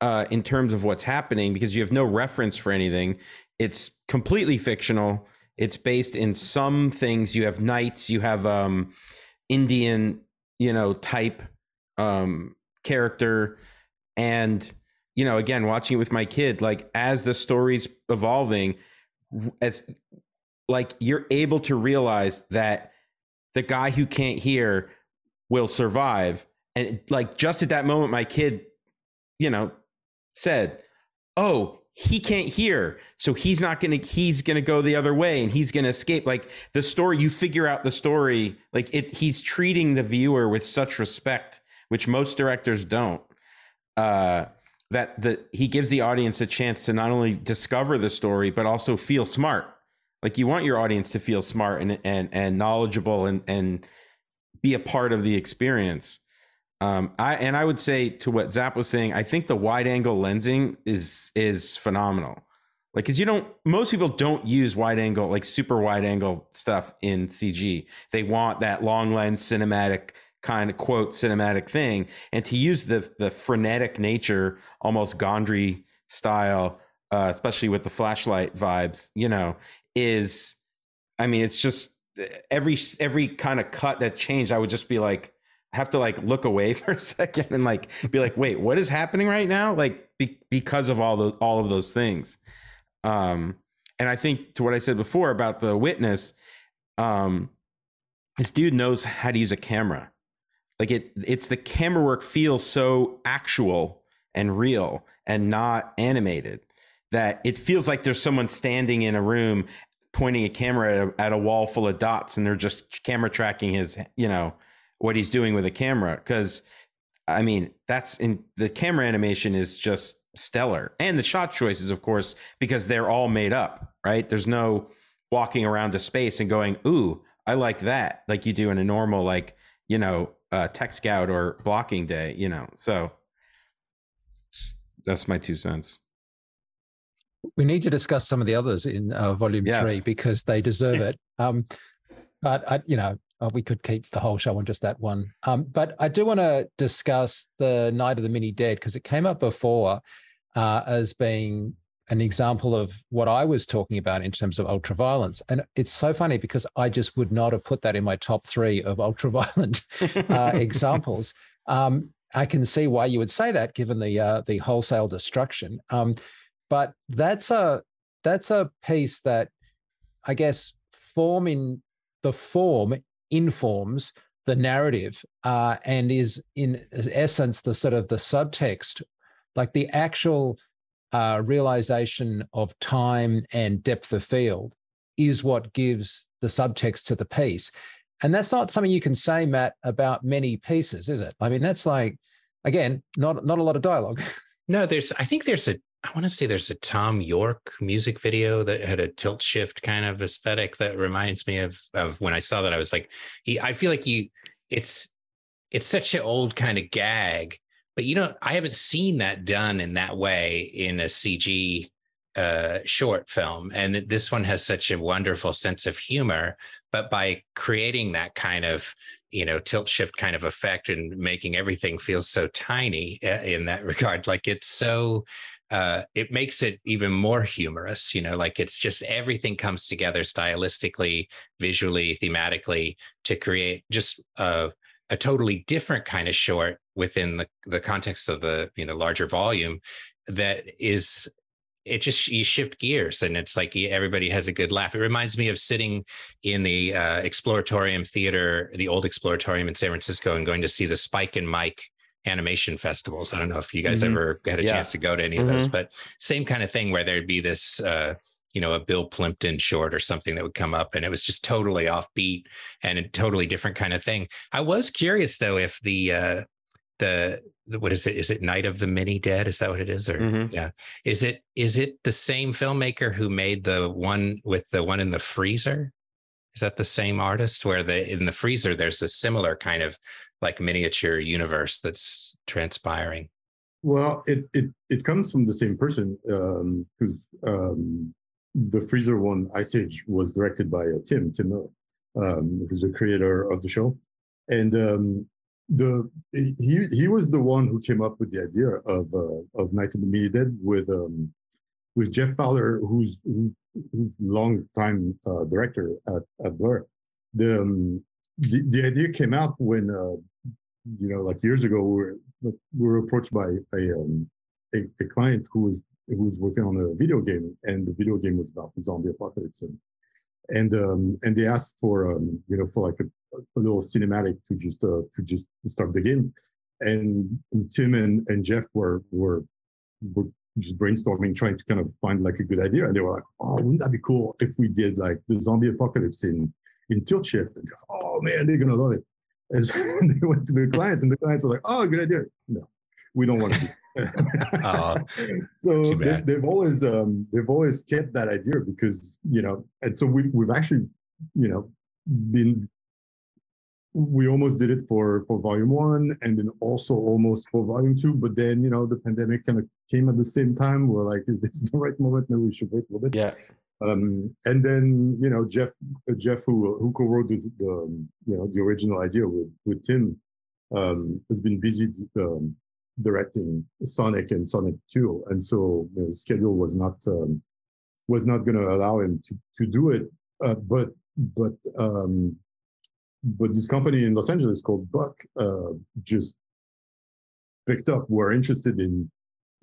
Speaker 3: uh, in terms of what's happening because you have no reference for anything. It's completely fictional. It's based in some things. You have knights, you have um, Indian, you know, type um, character and you know again watching it with my kid like as the story's evolving as like you're able to realize that the guy who can't hear will survive and like just at that moment my kid you know said oh he can't hear so he's not gonna he's gonna go the other way and he's gonna escape. Like the story you figure out the story like it he's treating the viewer with such respect which most directors don't uh that the he gives the audience a chance to not only discover the story but also feel smart. Like you want your audience to feel smart and and and knowledgeable and and be a part of the experience um, I and I would say to what Zap was saying, I think the wide angle lensing is is phenomenal. Like, cause you don't, most people don't use wide angle, like super wide angle stuff in CG. They want that long lens cinematic kind of quote cinematic thing. And to use the the frenetic nature, almost Gondry style, uh, especially with the flashlight vibes, you know, is, I mean, it's just every every kind of cut that changed. I would just be like, have to like look away *laughs* for a second and like be like, wait, what is happening right now? Like be- because of all the all of those things. Um, and I think to what I said before about the witness, um, this dude knows how to use a camera. Like it, it's the camera work feels so actual and real and not animated that it feels like there's someone standing in a room pointing a camera at a, at a wall full of dots and they're just camera tracking his, you know, what he's doing with a camera because I mean that's in the camera animation is just stellar. And the shot choices of course because they're all made up right? There's no walking around a space and going ooh I like that like you do in a normal like you know uh, tech scout or blocking day you know? So that's my two cents.
Speaker 1: We need to discuss some of the others in uh, volume yes. three because they deserve *laughs* it. Um but I, you know uh, we could keep the whole show on just that one. Um, but I do want to discuss the Night of the Mini Dead because it came up before uh, as being an example of what I was talking about in terms of ultraviolence. And it's so funny because I just would not have put that in my top three of *laughs* ultraviolent uh, *laughs* examples. Um, I can see why you would say that, given the uh, the wholesale destruction. Um, but that's a that's a piece that I guess form in the form informs the narrative uh, and is in essence the sort of the subtext like the actual uh, realization of time and depth of field is what gives the subtext to the piece. And that's not something you can say matt about many pieces is it? I mean that's like again not not a lot of dialogue. *laughs*
Speaker 2: No there's i think there's a I want to say there's a Thom Yorke music video that had a tilt shift kind of aesthetic that reminds me of of when I saw that I was like, he, I feel like you, it's it's such an old kind of gag, but you know, I haven't seen that done in that way in a CG uh, short film, and this one has such a wonderful sense of humor. But by creating that kind of you know tilt shift kind of effect and making everything feel so tiny uh, in that *laughs* regard, like it's so uh, it makes it even more humorous. You know, like it's just everything comes together stylistically, visually, thematically to create just a, a totally different kind of short within the the context of the you know larger volume that is it just you shift gears and it's like everybody has a good laugh it reminds me of sitting in the uh, exploratorium theater the old exploratorium in san francisco and going to see the spike and mike animation festivals. I don't know if you guys mm-hmm. ever had a yeah. chance to go to any mm-hmm. of those, mm-hmm. but same kind of thing where there'd be this, uh, you know, a Bill Plympton short or something that would come up, and it was just totally offbeat and a totally different kind of thing. I was curious though if the uh, the, the what is it? Is it Night of the Mini Dead? Is that what it is? Or mm-hmm. yeah, is it is it the same filmmaker who made the one with the one in the freezer? Is that the same artist where the in the freezer there's a similar kind of like miniature universe that's transpiring?
Speaker 5: Well, it it it comes from the same person because um, um, the Freezer one Ice Age was directed by uh, Tim Tim Miller, um, who's the creator of the show, and um, the he he was the one who came up with the idea of uh, of Night of the Mini Dead with um, with Jeff Fowler, who's who, who's long time uh, director at at Blur. The, um, the the idea came out when uh, you know, like years ago, we were we were approached by a, um, a a client who was who was working on a video game, and the video game was about the zombie apocalypse, and and um, and they asked for um, you know for like a, a little cinematic to just uh, to just start the game, and, and Tim and, and Jeff were were were just brainstorming, trying to kind of find like a good idea, and they were like, "Oh, wouldn't that be cool if we did like the zombie apocalypse in in tilt shift?" And oh man, they're gonna love it. And *laughs* so they went to the *laughs* client, and the clients were like, "Oh, good idea." No, we don't want to. do
Speaker 2: Oh, *laughs*
Speaker 5: so they, they've always um, they've always kept that idea because you know, and so we we've actually you know been we almost did it for for volume one and then also almost for volume two but then you know the pandemic kind of came at the same time we're like is this the right moment maybe we should wait a little bit
Speaker 3: Yeah.
Speaker 5: Um, and then you know Jeff uh, Jeff who who co-wrote the, the um, you know the original idea with with Tim um, has been busy um, directing Sonic and Sonic 2 and so you know, the schedule was not um, was not going to allow him to to do it. Uh, but but but this company in Los Angeles called Buck uh, just picked up were interested in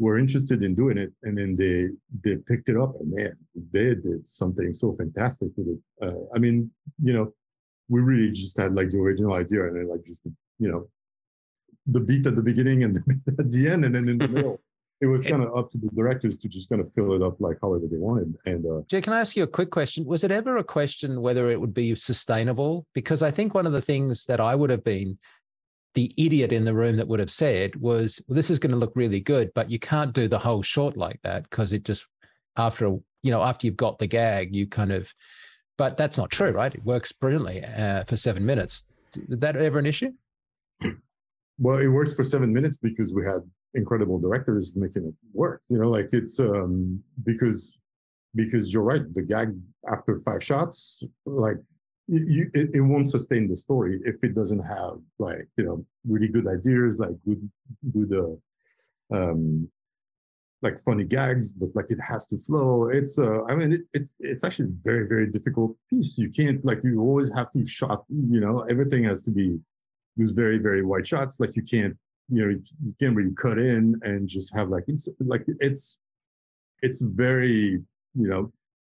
Speaker 5: were interested in doing it and then they they picked it up and man they did something so fantastic with it uh, i mean you know we really just had like the original idea and then like just you know the beat at the beginning and the *laughs* beat at the end and then in the *laughs* middle it was kind of up to the directors to just kind of fill it up like however they wanted and uh
Speaker 1: Jay, can I ask you a quick question? Was it ever a question whether it would be sustainable? Because I think one of the things that I would have been the idiot in the room that would have said was, well, this is going to look really good, but you can't do the whole short like that because it just, after, a, you know, after you've got the gag, you kind of, but that's not true, right? It works brilliantly uh, for seven minutes. Is that ever an issue? *clears throat*
Speaker 5: well it works for seven minutes because we had incredible directors making it work you know like it's um because because you're right the gag after five shots like you, it, it won't sustain the story if it doesn't have like you know really good ideas like good good uh, um like funny gags but like it has to flow. It's uh i mean it, it's it's actually very very difficult piece. You can't like you always have to shot you know everything has to be these very very wide shots. Like you can't you know you can't really cut in and just have like it's like it's it's very you know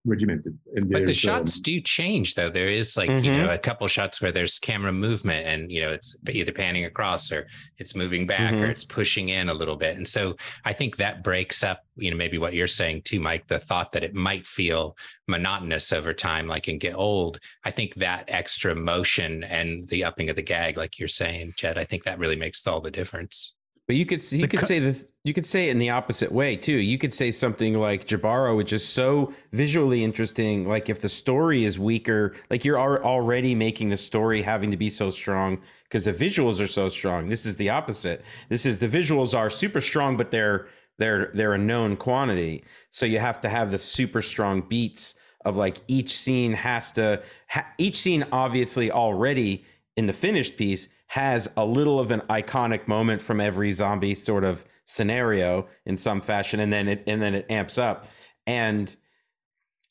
Speaker 5: regimented and
Speaker 2: But the
Speaker 5: there's,
Speaker 2: shots
Speaker 5: um,
Speaker 2: do change, though. There is like, you
Speaker 3: Mhm.
Speaker 2: know, a couple shots where there's camera movement and, you know, it's either panning across or it's moving back or
Speaker 3: Mhm.
Speaker 2: it's pushing in a little bit. And so I think that breaks up, you know, maybe what you're saying too, Mike, the thought that it might feel monotonous over time, like and get old. I think that extra motion and the upping of the gag, like you're saying, Jed, I think that really makes all the difference.
Speaker 3: But you could you
Speaker 4: The
Speaker 3: could
Speaker 4: co-
Speaker 3: say the you could say it in the opposite way too. You could say something like Jibaro, which is so visually interesting. Like if the story is weaker, like you're already making the story having to be so strong because the visuals are so strong. This is the opposite. This is the visuals are super strong, but they're they're they're a known quantity. So you have to have the super strong beats of like each scene has to ha- each scene obviously already in the finished piece has a little of an iconic moment from every zombie sort of scenario in some fashion and then it and then it amps up. And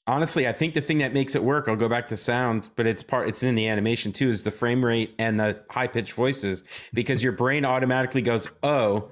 Speaker 3: honestly i think the thing that makes it work i'll go back to sound but it's part it's in the animation too is the frame rate and the high pitched voices because your brain automatically goes oh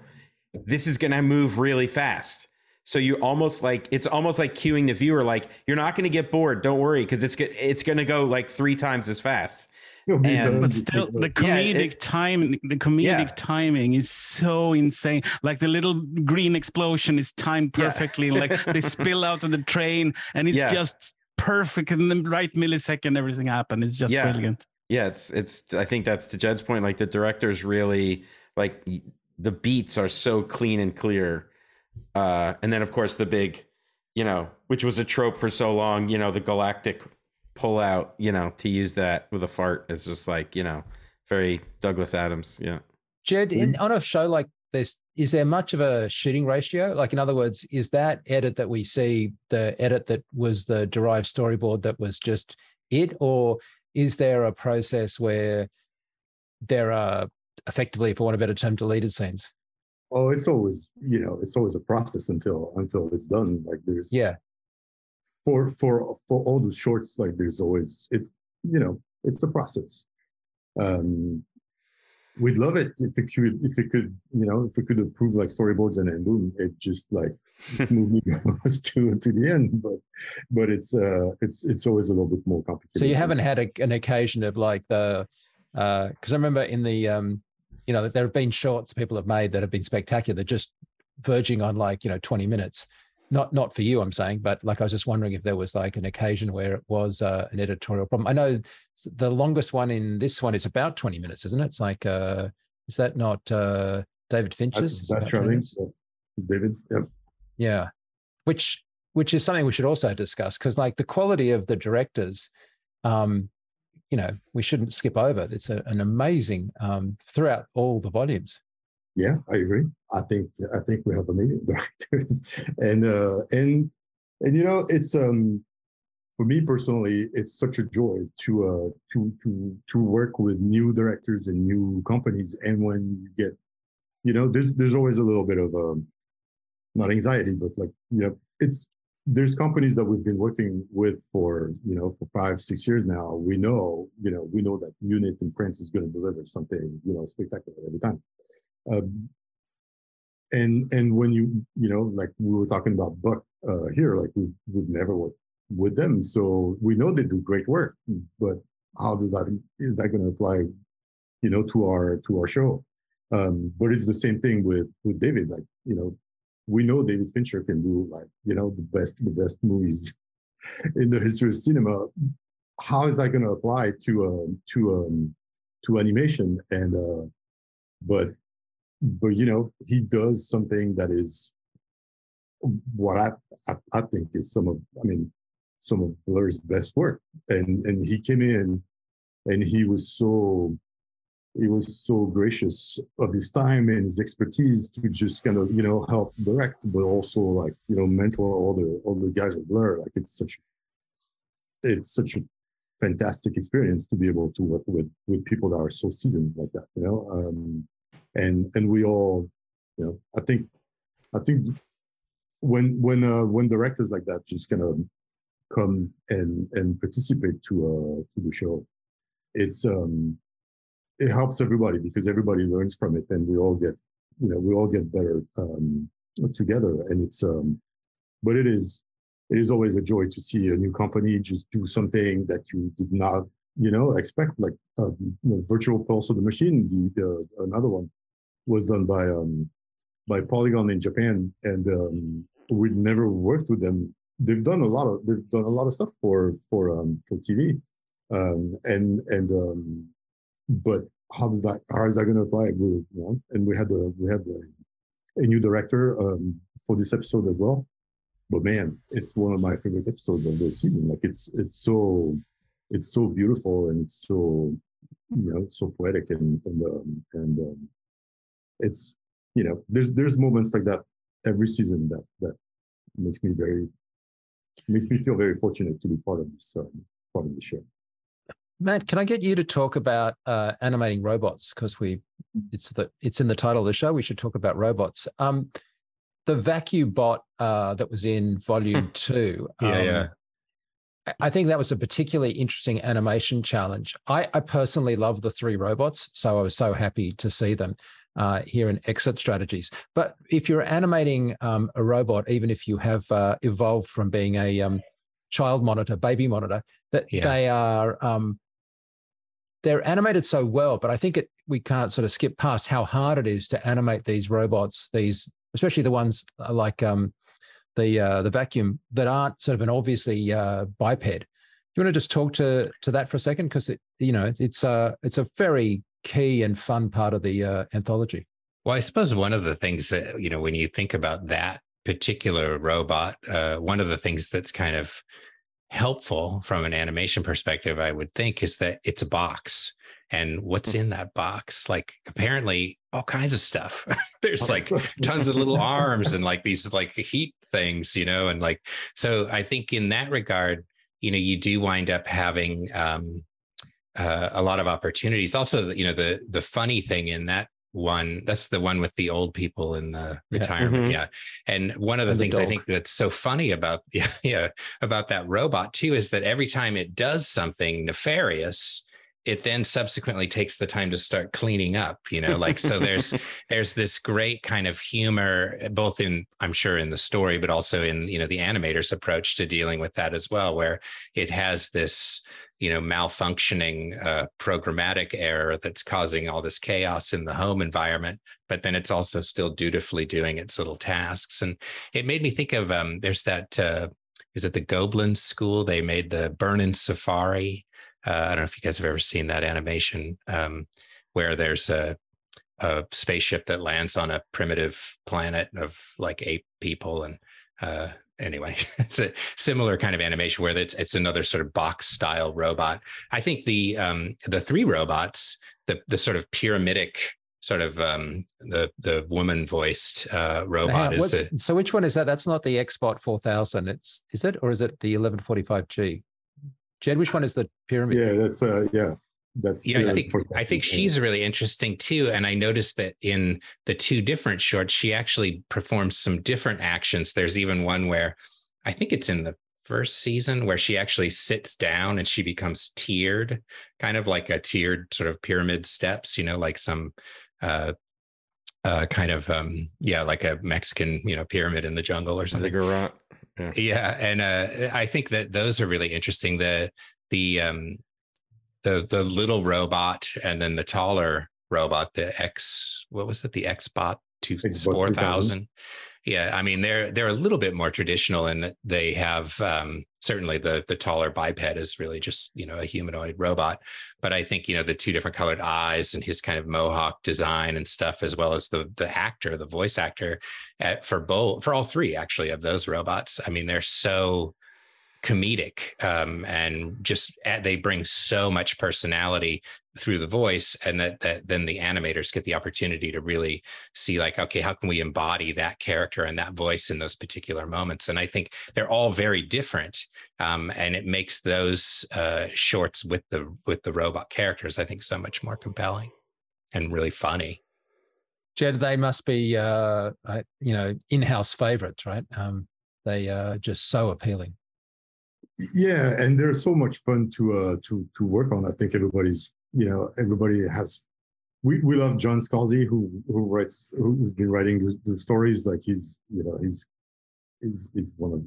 Speaker 3: this is to move really fast. So you almost like it's almost like cueing the viewer like you're not going to get bored don't worry because it's it's going to go like three times as fast and-
Speaker 4: but
Speaker 5: before
Speaker 4: still
Speaker 5: the-
Speaker 4: the
Speaker 3: Yeah,
Speaker 4: comedic
Speaker 3: it-
Speaker 4: time the comedic
Speaker 3: Yeah.
Speaker 4: timing is so insane like the little green explosion is timed
Speaker 3: Yeah.
Speaker 4: perfectly like they *laughs* spill out of the train and it's
Speaker 3: Yeah.
Speaker 4: just perfect in the right millisecond everything happened it's just
Speaker 3: Yeah.
Speaker 4: brilliant
Speaker 3: yeah it's it's i think that's to jed's point like the directors really like the beats are so clean and clear uh and then of course the big you know which was a trope for so long you know the galactic pull out you know to use that with a fart is just like you know very douglas adams yeah.
Speaker 1: Jed, in, mm-hmm. on a show like this, is there much of a shooting ratio? Like, in other words, is that edit that we see the edit that was the derived storyboard that was just it, or is there a process where there are effectively, for want of a better term, deleted scenes?
Speaker 5: oh it's always you know it's always a process until until it's done. Like there's
Speaker 1: Yeah,
Speaker 5: for for for all the shorts like there's always it's you know it's a process. Um we'd love it if it could if it could you know if we could approve like storyboards and then boom it just like smoothly *laughs* goes to to the end. But but it's uh it's it's always a little bit more complicated.
Speaker 1: So you haven't had a, an occasion of like the uh because i remember in the um you know there have been shorts people have made that have been spectacular just verging on like you know 20 minutes not not for you i'm saying but like i was just wondering if there was like an occasion where it was uh, an editorial problem. I know the longest one in this one is about 20 minutes isn't it? It's like uh is that not uh david fincher's?
Speaker 5: That's, that's david yep.
Speaker 1: Yeah. Which which is something we should also discuss because like the quality of the directors um you know we shouldn't skip over. It's a, an amazing um throughout all the volumes
Speaker 5: yeah, I agree. I think I think we have amazing *laughs* directors, and uh, and and you know, it's um for me personally, it's such a joy to uh to to to work with new directors and new companies, and when you get, you know, there's there's always a little bit of um not anxiety, but like you know, it's there's companies that we've been working with for you know for five six years now. We know you know we know that unit in france is going to deliver something you know spectacular every time um, and and when you you know like we were talking about Buck uh, here, like we've we've never worked with them, so we know they do great work. But how does that is that going to apply, you know, to our to our show? Um, but it's the same thing with with David. Like you know, we know David Fincher can do like you know the best the best movies *laughs* in the history of cinema. How is that going to apply to um, to um, to animation? And uh, but but you know he does something that is what I, I, I think is some of I mean some of Blur's best work, and and he came in and he was so he was so gracious of his time and his expertise to just kind of you know help direct, but also like you know mentor all the all the guys at Blur. Like it's such it's such a fantastic experience to be able to work with with people that are so seasoned like that. You know. Um, and and we all, you know, I think, I think when when uh, when directors like that just kind of come and and participate to uh to the show, it's um it helps everybody because everybody learns from it and we all get you know we all get better um together and it's um but it is it is always a joy to see a new company just do something that you did not you know expect like uh, you know, virtual pulse of the machine the, the another one was done by um, by Polygon in Japan, and um, we'd never worked with them. They've done a lot of they've done a lot of stuff for for um, for TV, um, and and um, but how does that how is that going to apply you know? And we had the we had the, a new director um, for this episode as well. But man, it's one of my favorite episodes of the season. Like it's it's so it's so beautiful and it's so you know so poetic and and um, and um, it's you know there's there's moments like that every season that that makes me very makes me feel very fortunate to be part of this um, part of the show.
Speaker 1: Matt, can I get you to talk about uh, animating robots because we it's the it's in the title of the show. We should talk about robots. Um, the vacuum bot uh, that was in volume *laughs* two.
Speaker 2: yeah, um, yeah.
Speaker 1: I think that was a particularly interesting animation challenge. I, I, personally love the three robots, so I was so happy to see them uh, here in exit strategies. But if you're animating um, a robot, even if you have uh, evolved from being a um, child monitor, baby monitor, that yeah. they are um, they're animated so well. But I think it we can't sort of skip past how hard it is to animate these robots, these especially the ones uh, like um, the uh, the vacuum that aren't sort of an obviously uh, biped. Do you want to just talk to to that for a second? Because it, you know, it's a uh, it's a very key and fun part of the uh, anthology.
Speaker 2: Well, I suppose one of the things that, you know, when you think about that particular robot, uh, one of the things that's kind of helpful from an animation perspective, I would think, is that it's a box. And what's hmm. in that box? Like, apparently, all kinds of stuff. *laughs* There's *laughs* like tons of little arms and like these like heat things, you know, and like, so I think in that regard, you know, you do wind up having, um, uh, a lot of opportunities. Also, you know, the the funny thing in that one that's the one with the old people in the yeah. retirement mm-hmm. yeah and one of the and things the i think that's so funny about *laughs* yeah, yeah about that robot too is that every time it does something nefarious it then subsequently takes the time to start cleaning up you know like so there's *laughs* there's this great kind of humor both in i'm sure in the story but also in you know the animator's approach to dealing with that as well where it has this you know malfunctioning uh, programmatic error that's causing all this chaos in the home environment but then it's also still dutifully doing its little tasks and it made me think of um, there's that uh, is it the goblin school they made the burning safari uh, I don't know if you guys have ever seen that animation um, where there's a, a, spaceship that lands on a primitive planet of like eight people. And uh, anyway, *laughs* it's a similar kind of animation where it's, it's another sort of box style robot. I think the um, the three robots, the the sort of pyramidic sort of um, the the woman voiced uh, robot is
Speaker 1: what, a, so which one is that that's not the xbot 4000 it's is it or is it the 1145g Jed, which one is the pyramid?
Speaker 5: Yeah, that's uh, yeah, that's
Speaker 2: yeah. I think I think she's really interesting too. And I noticed that in the two different shorts, she actually performs some different actions. There's even one where I think it's in the first season where she actually sits down and she becomes tiered, kind of like a tiered sort of pyramid steps. You know, like some uh, uh, kind of um, yeah, like a Mexican you know pyramid in the jungle or something.
Speaker 3: Ziggurat.
Speaker 2: Yeah. yeah, and uh, I think that those are really interesting. The the um, the the little robot and then the taller robot, the X, what was it? The Xbot two four thousand? Yeah i mean they're they're a little bit more traditional in that they have um, certainly the the taller biped is really just you know a humanoid robot. But i think you know the two different colored eyes and his kind of mohawk design and stuff as well as the the actor the voice actor at, uh, for both for all three actually of those robots. I mean they're so comedic um, and just add, they bring so much personality through the voice and that that then the animators get the opportunity to really see like okay how can we embody that character and that voice in those particular moments? And i think they're all very different um, and it makes those uh, shorts with the with the robot characters i think so much more compelling and really funny.
Speaker 1: Jed they must be uh, you know in-house favorites right? Um, they are just so appealing
Speaker 5: yeah and they're so much fun to uh to to work on. I think everybody's you know everybody has we, we love john scalzi who who writes who's been writing the, the stories. Like he's you know he's he's, he's one of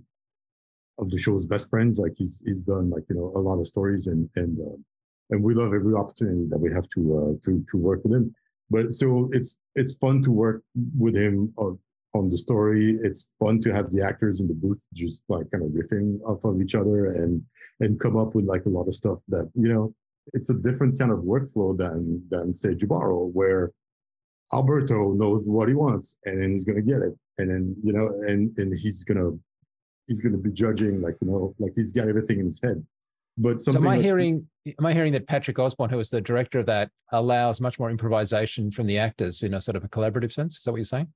Speaker 5: of the show's best friends. Like he's he's done like you know a lot of stories and and uh, and we love every opportunity that we have to uh to to work with him. But so it's it's fun to work with him uh, on the story. It's fun to have the actors in the booth just like kind of riffing off of each other and and come up with like a lot of stuff that you know it's a different kind of workflow than than say Jibaro where Alberto knows what he wants and then he's gonna get it and then you know and and he's gonna he's gonna be judging like you know like he's got everything in his head. But
Speaker 1: so am I like, hearing am I hearing that Patrick Osborne, who is the director of that, allows much more improvisation from the actors in a sort of a collaborative sense? Is that what you're saying?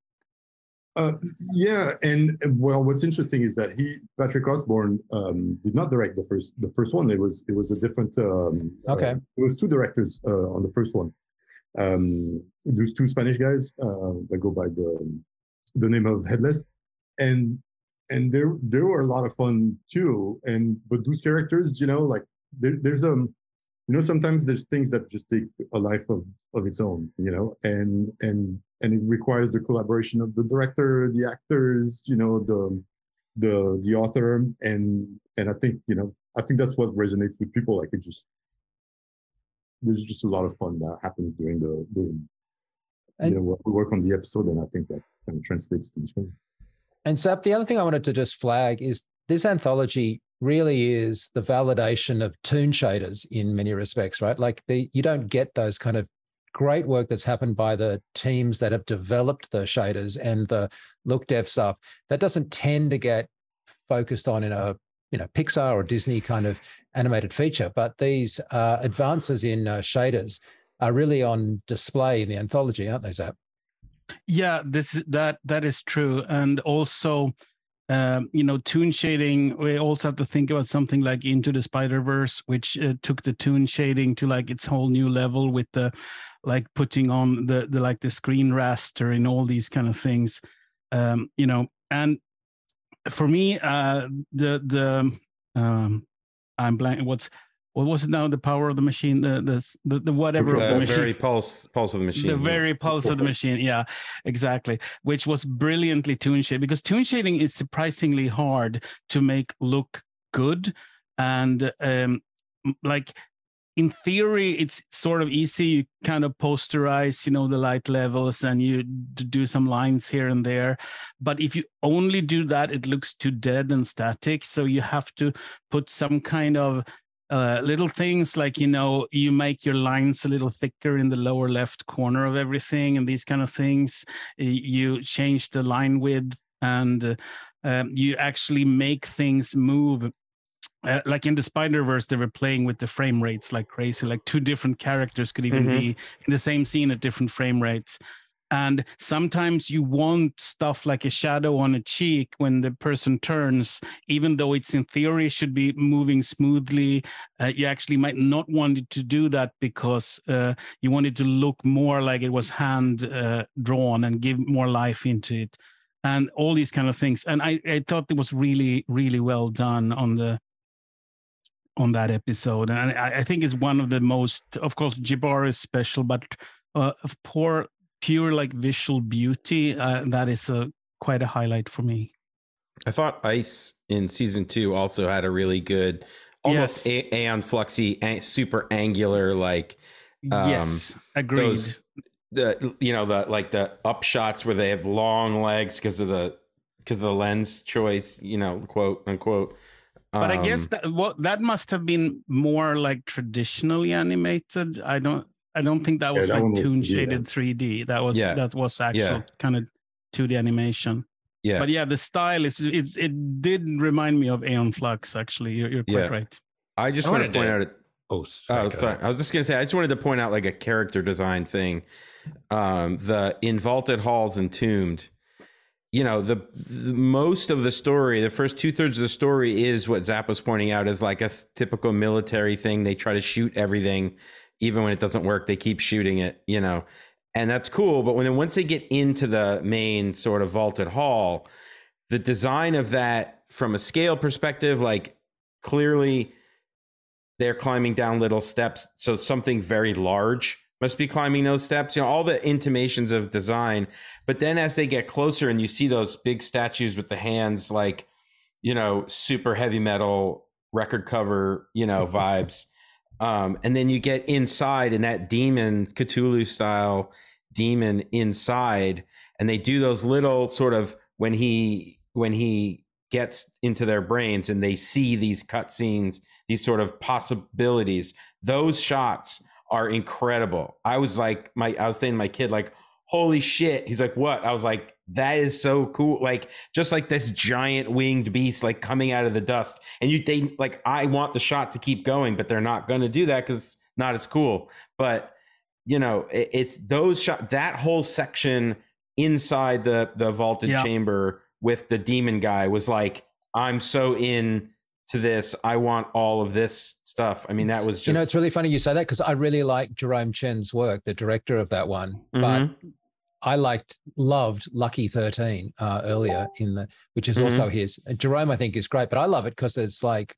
Speaker 5: Uh, yeah, and well, what's interesting is that he, Patrick Osborne, um, did not direct the first the first one. It was it was a different. Um,
Speaker 1: uh, okay. Uh,
Speaker 5: it was two directors uh, on the first one. Um, those two Spanish guys uh, that go by the the name of Headless, and and there there were a lot of fun too. And but those characters, you know, like there, there's a um, you know sometimes there's things that just take a life of of its own you know and and and it requires the collaboration of the director the actors you know the the the author. And and i think you know i think that's what resonates with people. Like it just there's just a lot of fun that happens during the, the and, you know we work on the episode and i think that kind of translates to the screen
Speaker 1: and Zap, the other thing i wanted to just flag is this anthology really is the validation of toon shaders in many respects, right? Like the you don't get those kind of great work that's happened by the teams that have developed the shaders and the look dev stuff. That doesn't tend to get focused on in a you know Pixar or Disney kind of animated feature, but these uh, advances in uh, shaders are really on display in the anthology, aren't they, Zap?
Speaker 4: Yeah, this that that is true, and also um, you know, toon shading. We also have to think about something like Into the Spider Verse, which uh, took the toon shading to like its whole new level with the like putting on the the like the screen raster and all these kind of things. Um, you know, and for me, uh, the the um, I'm blank. What's what was it now? The power of the machine, the the the, the whatever
Speaker 3: the
Speaker 4: of the machine.
Speaker 3: very pulse pulse of the machine.
Speaker 4: The
Speaker 3: yeah.
Speaker 4: very pulse of the machine, yeah, exactly. Which was brilliantly toon shaded because toon shading is surprisingly hard to make look good, and um, like in theory it's sort of easy. You kind of posterize you know the light levels and you do some lines here and there. But if you only do that it looks too dead and static. So you have to put some kind of uh, little things like you know you make your lines a little thicker in the lower left corner of everything and these kind of things. You change the line width and uh, um, you actually make things move uh, like in the Spider Verse, they were playing with the frame rates like crazy. Like two different characters could even
Speaker 3: Mhm.
Speaker 4: be in the same scene at different frame rates. And sometimes you want stuff like a shadow on a cheek when the person turns, even though it's in theory should be moving smoothly. Uh, you actually might not want it to do that because uh, you want it to look more like it was hand uh, drawn and give more life into it, and all these kind of things. And I, I thought it was really, really well done on the on that episode, and I, I think it's one of the most. Of course, Jibaro is special, but uh, of poor, pure like visual beauty, uh, that is a quite a highlight for me.
Speaker 3: I thought Ice in season two also had a really good, almost
Speaker 4: Yes.
Speaker 3: a- Aeon Fluxy, an- super angular, like Um,
Speaker 4: yes, agreed.
Speaker 3: those the you know the like the up shots where they have long legs because of the because of the lens choice, you know, quote unquote.
Speaker 4: But I guess
Speaker 3: Um,
Speaker 4: that what that must have been more like traditionally animated. I don't. I don't think that
Speaker 5: Yeah,
Speaker 4: was
Speaker 5: that
Speaker 4: like
Speaker 5: was
Speaker 4: toon
Speaker 5: 2D, yeah.
Speaker 4: shaded 3D. That was
Speaker 3: Yeah.
Speaker 4: that was actual
Speaker 3: Yeah.
Speaker 4: kind of 2D animation.
Speaker 3: yeah,
Speaker 4: But yeah, the style is it's it did remind me of Aeon Flux. Actually, you're, you're quite
Speaker 3: Yeah.
Speaker 4: right.
Speaker 3: I just
Speaker 2: I
Speaker 3: want to point
Speaker 2: to-
Speaker 3: out. It,
Speaker 2: Oh,
Speaker 3: Oh,
Speaker 2: sorry. go
Speaker 3: sorry. I was just gonna say. I just wanted to point out like a character design thing. Um, the in vaulted halls entombed. You know, the, the most of the story, the first two thirds of the story is what Zap was pointing out is like a typical military thing. They try to shoot everything, even when it doesn't work. They keep shooting it. You know, and that's cool. But when then once they get into the main sort of vaulted hall, the design of that from a scale perspective, like clearly they're climbing down little steps. So something very large must be climbing those steps. You know, all the intimations of design. But then as they get closer and you see those big statues with the hands, like, you know, super heavy metal record cover, you know, *laughs* vibes. Um, and then you get inside in that demon Cthulhu style demon inside, and they do those little sort of when he when he gets into their brains and they see these cutscenes, these sort of possibilities. Those shots are incredible. I was like, my I was saying to my kid, like, holy shit. He's like, what? I was like, that is so cool. Like, just like this giant winged beast, like coming out of the dust. And you they like, I want the shot to keep going, but they're not gonna do that because it's not as cool. But you know, it, it's those shot that whole section inside the the vaulted
Speaker 4: Yeah.
Speaker 3: chamber with the demon guy was like, I'm so in to this. I want all of this stuff. I mean, that was just
Speaker 1: you know, it's really funny you say that because I really like Jerome Chen's work, the director of that one. But
Speaker 3: Mhm.
Speaker 1: I liked, loved Lucky Thirteen uh, earlier in the, which is
Speaker 3: Mhm.
Speaker 1: also his. Jerome, I think, is great, but I love it because it's like,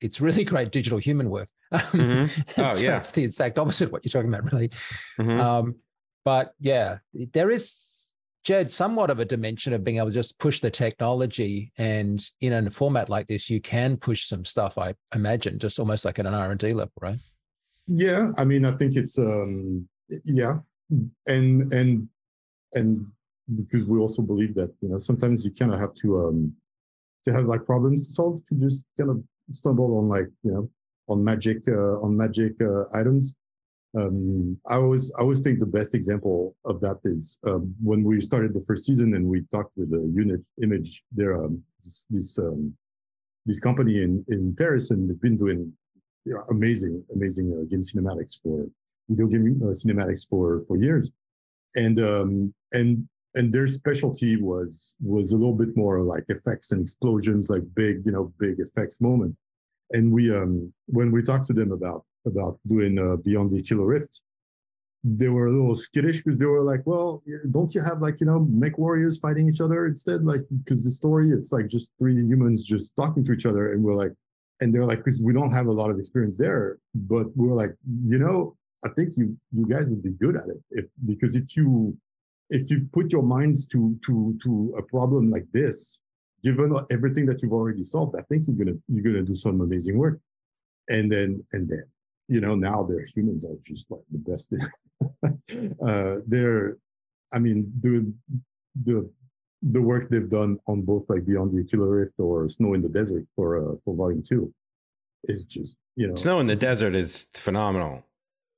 Speaker 1: it's really great digital human work. *laughs*
Speaker 3: Mhm. *laughs* Oh,
Speaker 1: so
Speaker 3: yeah.
Speaker 1: it's the exact opposite of what you're talking about, really.
Speaker 3: Mhm.
Speaker 1: Um, but yeah, there is Jed somewhat of a dimension of being able to just push the technology, and in a format like this, you can push some stuff. I imagine, just almost like at an R and D level, right?
Speaker 5: Yeah, I mean, I think it's um, yeah, and and and because we also believe that you know sometimes you kind of have to um to have like problems to solve to just kind of stumble on like you know on magic uh, on magic uh, items. Um, I always I always think the best example of that is um, when we started the first season and we talked with the unit image. They're um, this this, um, this company in in Paris and they've been doing you know, amazing amazing uh, game cinematics for video game uh, cinematics for for years, and um, and and their specialty was was a little bit more like effects and explosions, like big you know big effects moment. And we um when we talked to them about about doing uh, Beyond the Aquila Rift, they were a little skittish because they were like, well, don't you have like you know mech warriors fighting each other instead? Like because the story it's like just three humans just talking to each other, and we're like, and they're like, because we don't have a lot of experience there, but we are like, you know, I think you you guys would be good at it if because if you if you put your minds to to to a problem like this, given everything that you've already solved, I think you're gonna you're gonna do some amazing work. And then and then, you know, now their humans are just like the best. *laughs* uh, they're, I mean, the the the work they've done on both like Beyond the Aquila Rift or Snow in the Desert for uh, for Volume Two is just you know
Speaker 3: Snow in the Desert is phenomenal.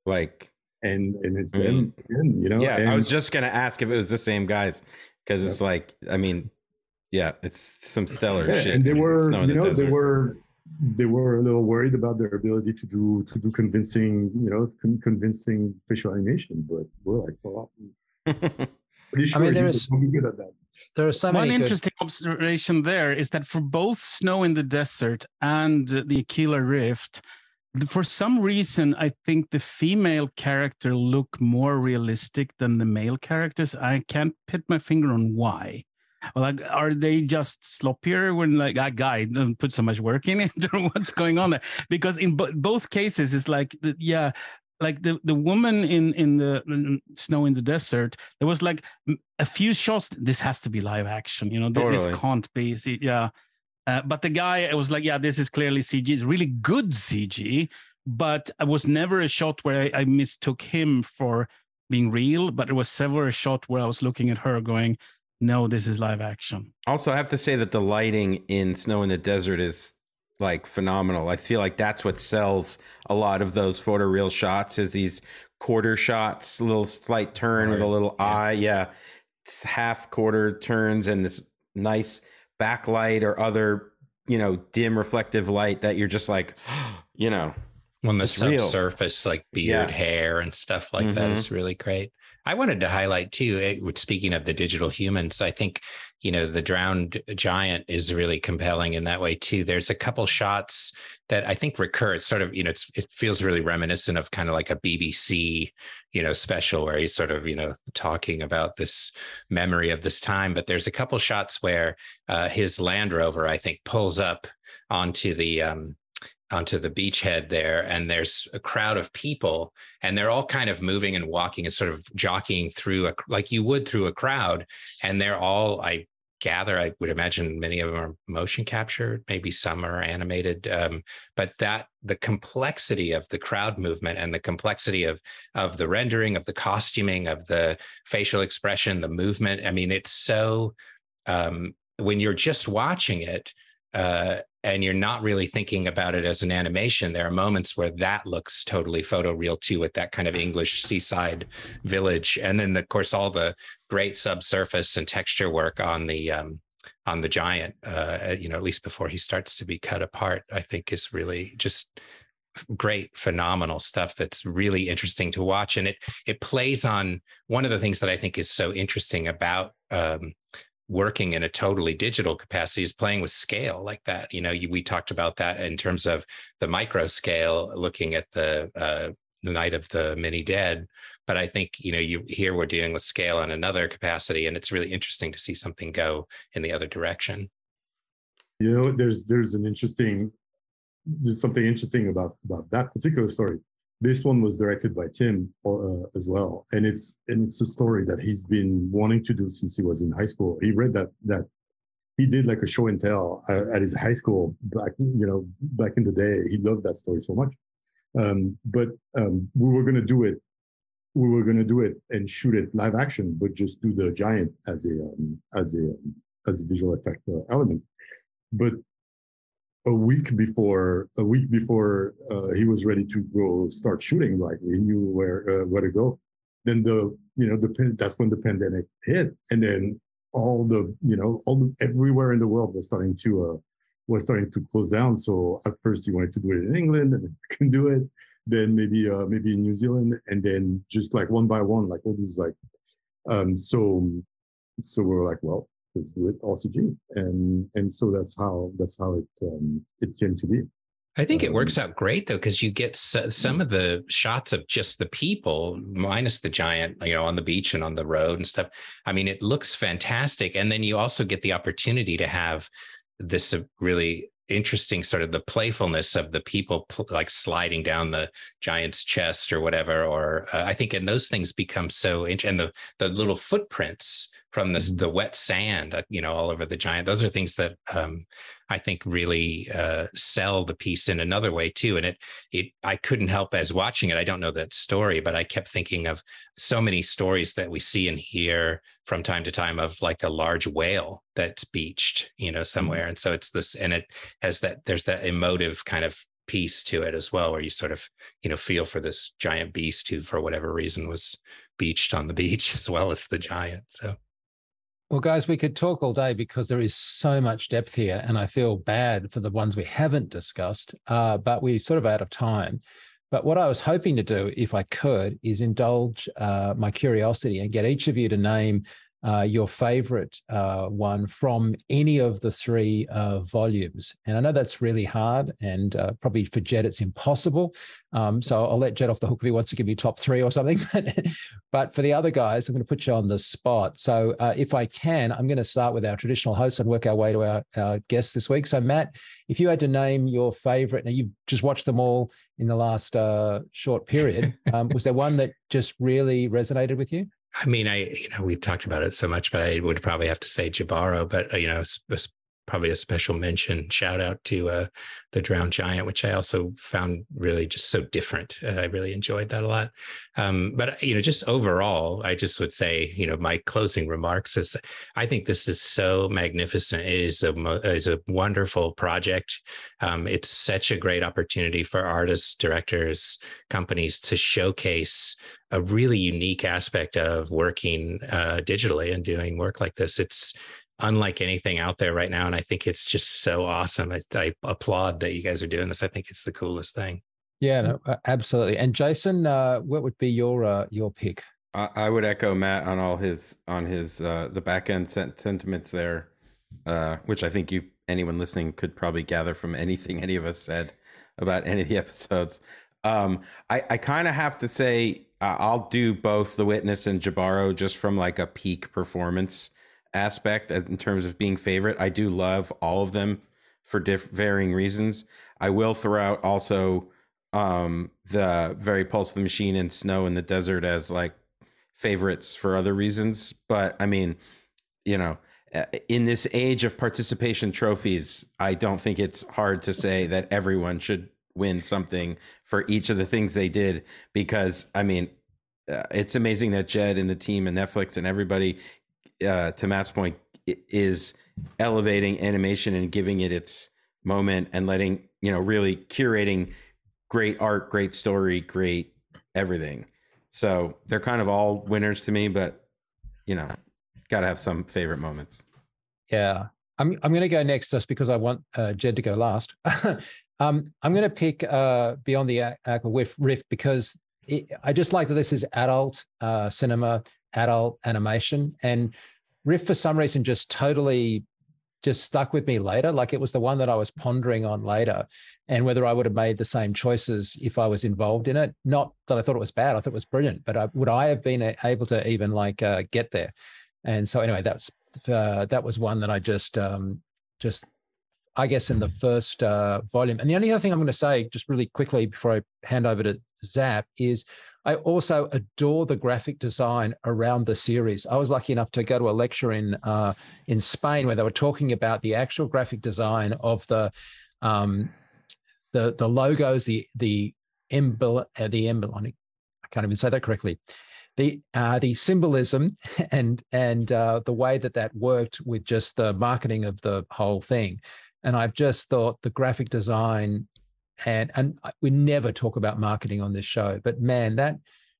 Speaker 3: Like
Speaker 5: and and it's mm-hmm. them again, you know.
Speaker 3: Yeah,
Speaker 5: and,
Speaker 3: I was just gonna ask if it was the same guys because it's like I mean, yeah, it's some stellar yeah, shit.
Speaker 5: And they were, you know, they were Hmm. they were a little worried about their ability to do to do convincing, you know, con- convincing facial animation, but we're like, oh, well, *laughs* pretty sure
Speaker 1: I mean, there is
Speaker 5: be good at that.
Speaker 1: There are so
Speaker 4: One
Speaker 1: many
Speaker 4: interesting
Speaker 1: good...
Speaker 4: observation there is that for both Snow in the Desert and the Aquila Rift, for some reason, I think the female character look more realistic than the male characters. I can't put my finger on why. Like, are they just sloppier when like that guy *laughs* doesn't put so much work in it, *laughs* or what's going on there? Because in bo- both cases, it's like, yeah, like the the woman in in the in snow in the desert. There was like a few shots. This has to be live action, you know. Totally. This can't be. Yeah, uh, but the guy, it was like, yeah, this is clearly CG. It's really good CG, but it was never a shot where I, I mistook him for being real. But there was several shot where I was looking at her going, no, this is live action.
Speaker 3: Also, I have to say that the lighting in Snow in the Desert is like phenomenal. I feel like that's what sells a lot of those photoreal shots is these quarter shots, little slight turn right. with a little yeah. eye. Yeah. It's half quarter turns and this nice backlight or other, you know, dim reflective light that you're just like, *gasps* you know,
Speaker 2: when the subsurface like beard yeah. hair and stuff like mm-hmm. that is really great. I wanted to highlight too, it, eh, speaking of the digital humans, I think, you know, the drowned giant is really compelling in that way too. There's a couple shots that I think recur. It's sort of, you know, it feels really reminiscent of kind of like a BBC, you know, special where he's sort of, you know, talking about this memory of this time. But there's a couple shots where uh, his Land Rover, I think, pulls up onto the, um, onto the beachhead there and there's a crowd of people and they're all kind of moving and walking and sort of jockeying through a like you would through a crowd and they're all i gather i would imagine many of them are motion captured maybe some are animated um, but that the complexity of the crowd movement and the complexity of of the rendering of the costuming of the facial expression the movement i mean it's so um, when you're just watching it uh, and you're not really thinking about it as an animation, there are moments where that looks totally photoreal too, with that kind of English seaside village, and then of course all the great subsurface and texture work on the um, on the giant. Uh, you know, at least before he starts to be cut apart, I think is really just great phenomenal stuff that's really interesting to watch and it it plays on one of the things that i think is so interesting about um, working in a totally digital capacity is playing with scale like that. You know, you, we talked about that in terms of the micro scale, looking at the uh, the night of the mini dead. But I think you know, you here we're dealing with scale in another capacity, and it's really interesting to see something go in the other direction.
Speaker 5: You know, there's there's an interesting there's something interesting about about that particular story this one was directed by Tim uh, as well, and it's and it's a story that he's been wanting to do since he was in high school. He read that that he did like a show and tell uh, at his high school back you know back in the day. He loved that story so much, um, but um, we were gonna do it. We were gonna do it and shoot it live action, but just do the giant as a um, as a as a visual effect uh, element. But a week before a week before uh, he was ready to go start shooting like we knew where uh, where to go. Then the you know the that's when the pandemic hit. And then all the you know all the, everywhere in the world was starting to uh was starting to close down. So at first he wanted to do it in england and *laughs* couldn't do it. Then maybe uh maybe in new zealand and then just like one by one like all these like um so so we are like well do it all and and so that's how that's how it um, it came to be.
Speaker 2: I think it works um, out great though, because you get some of the shots of just the people, minus the giant, you know, on the beach and on the road and stuff. I mean, it looks fantastic, and then you also get the opportunity to have this really interesting sort of the playfulness of the people pl- like sliding down the giant's chest or whatever or uh, i think and those things become so int- and the the little footprints from this mm-hmm. the wet sand uh, you know all over the giant those are things that um, i think really uh, sell the piece in another way too and it it i couldn't help as watching it i don't know that story but i kept thinking of so many stories that we see and hear from time to time of like a large whale that's beached you know somewhere mm-hmm. and so it's this and it has that there's that emotive kind of piece to it as well where you sort of you know feel for this giant beast who for whatever reason was beached on the *laughs* beach as well as the giant so
Speaker 1: well, guys, we could talk all day because there is so much depth here, and I feel bad for the ones we haven't discussed, uh, but we're sort of out of time. But what I was hoping to do, if I could, is indulge uh, my curiosity and get each of you to name uh, your favorite uh, one from any of the three uh, volumes. And I know that's really hard, and uh, probably for Jed, it's impossible. Um, so I'll let Jed off the hook if he wants to give me top three or something. *laughs* but for the other guys, I'm going to put you on the spot. So uh, if I can, I'm going to start with our traditional host and work our way to our, our guests this week. So, Matt, if you had to name your favorite, now you've just watched them all in the last uh, short period, *laughs* um, was there one that just really resonated with you?
Speaker 2: I mean, I you know we've talked about it so much, but I would probably have to say Jibaro. But uh, you know, probably a special mention shout out to uh, the drowned giant which i also found really just so different. Uh, i really enjoyed that a lot. Um, but you know just overall i just would say you know my closing remarks is i think this is so magnificent. It is a is a wonderful project. Um, it's such a great opportunity for artists directors companies to showcase a really unique aspect of working uh, digitally and doing work like this. It's unlike anything out there right now. And I think it's just so awesome. I, I applaud that you guys are doing this. I think it's the coolest thing.
Speaker 1: Yeah, no, absolutely. And Jason, uh, what would be your uh, your pick?
Speaker 3: I, I would echo Matt on all his on his uh, the back end sentiments there, uh, which I think you anyone listening could probably gather from anything any of us said about any of the *laughs* episodes. Um, I I kind of have to say uh, I'll do both The Witness and Jibaro just from like a peak performance aspect in terms of being favorite. I do love all of them for diff- varying reasons. I will throw out also um, the very Pulse of the Machine and Snow in the Desert as like favorites for other reasons. But I mean, you know, in this age of participation trophies, I don't think it's hard to say that everyone should win something for each of the things they did because I mean, uh, it's amazing that Jed and the team and Netflix and everybody uh, to Matt's point, is elevating animation and giving it its moment and letting you know really curating great art, great story, great everything. So they're kind of all winners to me, but you know, got to have some favorite moments.
Speaker 1: Yeah, I'm I'm to go next just because I want uh, Jed to go last. *laughs* um, I'm to pick uh, Beyond the Aquila Rift because it, I just like that this is adult uh, cinema adult animation. And Rift, for some reason, just totally just stuck with me later. Like it was the one that I was pondering on later, and whether I would have made the same choices if I was involved in it. Not that I thought it was bad; I thought it was brilliant. But I, would I have been able to even like uh, get there? And so anyway, that's uh, that was one that I just um, just I guess in the first uh, volume. And the only other thing I'm going to say, just really quickly before I hand over to Zap, is I also adore the graphic design around the series. I was lucky enough to go to a lecture in uh, in Spain where they were talking about the actual graphic design of the um, the the logos, the the embl uh, the emblemonic. I can't even say that correctly. The uh, the symbolism *laughs* and and uh, the way that that worked with just the marketing of the whole thing. And I've just thought the graphic design and and we never talk about marketing on this show but man that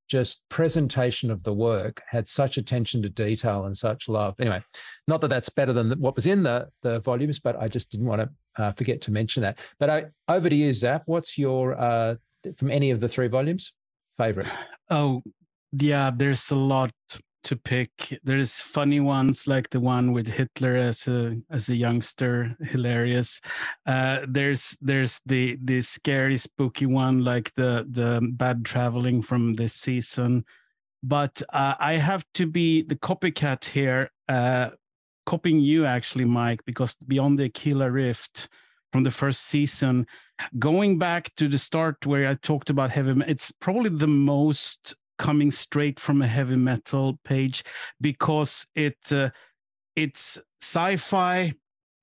Speaker 1: just presentation of the work had such attention to detail and such love. Anyway not that that's better than what was in the the volumes but i just didn't want to uh, forget to mention that. But I, over to you zap. What's your uh, from any of the three volumes? Favorite. *sighs*
Speaker 4: Oh yeah there's a lot to pick. There's funny ones like the one with Hitler as a as a youngster, hilarious. Uh, there's there's the the scary, spooky one like the the bad traveling from this season. But uh, I have to be the copycat here, uh, copying you actually, Mike, because Beyond the Aquila Rift from the first season. Going back to the start where I talked about heavy, it's probably the most coming straight from a heavy metal page because it uh, it's sci-fi.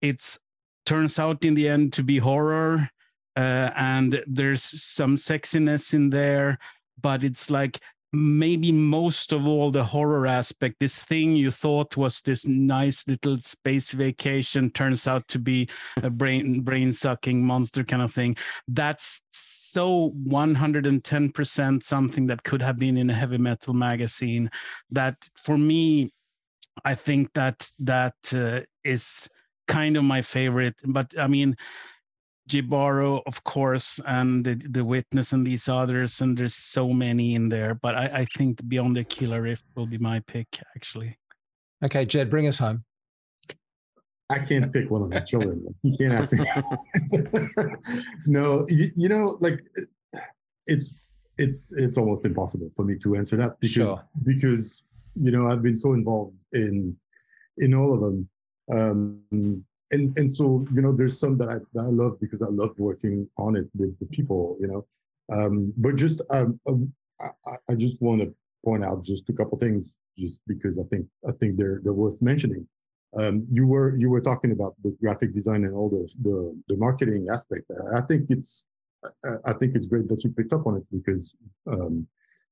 Speaker 4: It's turns out in the end to be horror, uh, and there's some sexiness in there, but it's like maybe most of all the horror aspect. This thing you thought was this nice little space vacation turns out to be a brain brain sucking monster kind of thing. That's so 110% something that could have been in a heavy metal magazine that for me i think that that uh, is kind of my favorite. But i mean Jibaro, of course, and the, the Witness and these others, and there's so many in there. But I, I think Beyond the Aquila Rift will be my pick, actually.
Speaker 1: Okay, Jed, bring us home.
Speaker 5: I can't pick one of my children. *laughs* You can't ask me. *laughs* no, you, you, know, like it's it's it's almost impossible for me to answer that because sure. because you know I've been so involved in in all of them. Um, and and so you know there's some that I, that I love because I love working on it with the people you know. Um, but just um, um, I, I just want to point out just a couple things just because I think I think they're they're worth mentioning. Um, you were you were talking about the graphic design and all the the, the marketing aspect. I think it's I, think it's great that you picked up on it because um,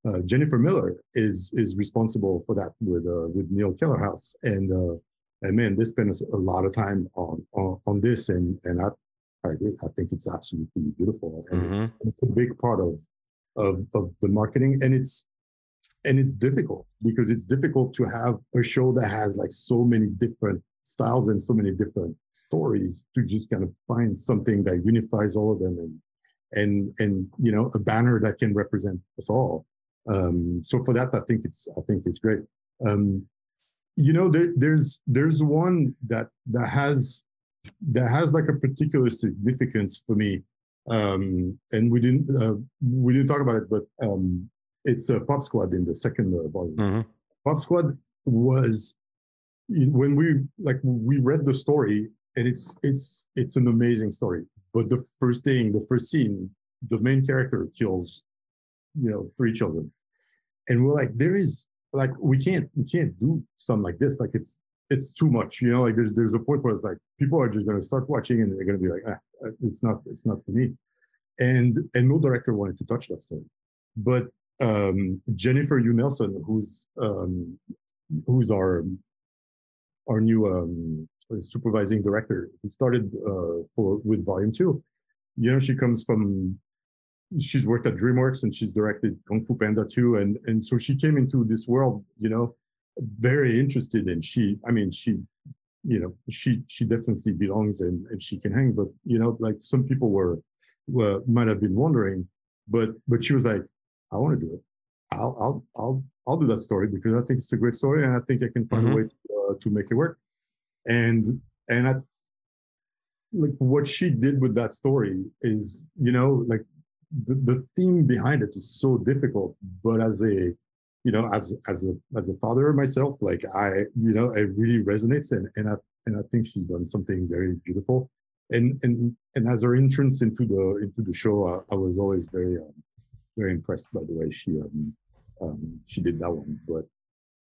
Speaker 5: uh, Jennifer Miller is is responsible for that with uh, with Neil Kellerhouse and uh, and man, they spend a lot of time on on, on this, and and I I agree. I think it's absolutely beautiful, and mm-hmm. it's, it's a big part of of of the marketing, and it's and it's difficult because it's difficult to have a show that has like so many different styles and so many different stories to just kind of find something that unifies all of them and and and you know a banner that can represent us all um so for that i think it's i think it's great um you know there, there's there's one that that has that has like a particular significance for me um and we didn't uh, we didn't talk about it but um it's a pop squad in the second uh, volume. Mm-hmm. pop squad was when we like we read the story and it's it's it's an amazing story. But the first thing the first scene the main character kills you know three children. And we're like there is like we can't we can't do something like this. Like it's it's too much. You know, like there's there's a point where it's like people are just going to start watching and they're going to be like, ah, uh, it's not it's not for me. And and no director wanted to touch that story, but um, Jennifer Yuh Nelson, who's um, who's our our new um, supervising director, who started uh, for with Volume Two. You know, she comes from she's worked at DreamWorks and she's directed Kung Fu Panda 2. And, and so she came into this world, you know, very interested and she, I mean, she, you know, she, she definitely belongs and, and she can hang, but you know, like some people were, were, might have been wondering, but, but she was like, I want to do it. I'll, I'll, I'll, I'll do that story because I think it's a great story and I think I can find mm-hmm. a way to, uh, to make it work. And, and I, like what she did with that story is, you know, like the, the theme behind it is so difficult but as a you know as as a as a father myself like i you know it really resonates and and i and i think she's done something very beautiful. And and and as her entrance into the into the show i, I was always very um, very impressed by the way she um, um she did that one. But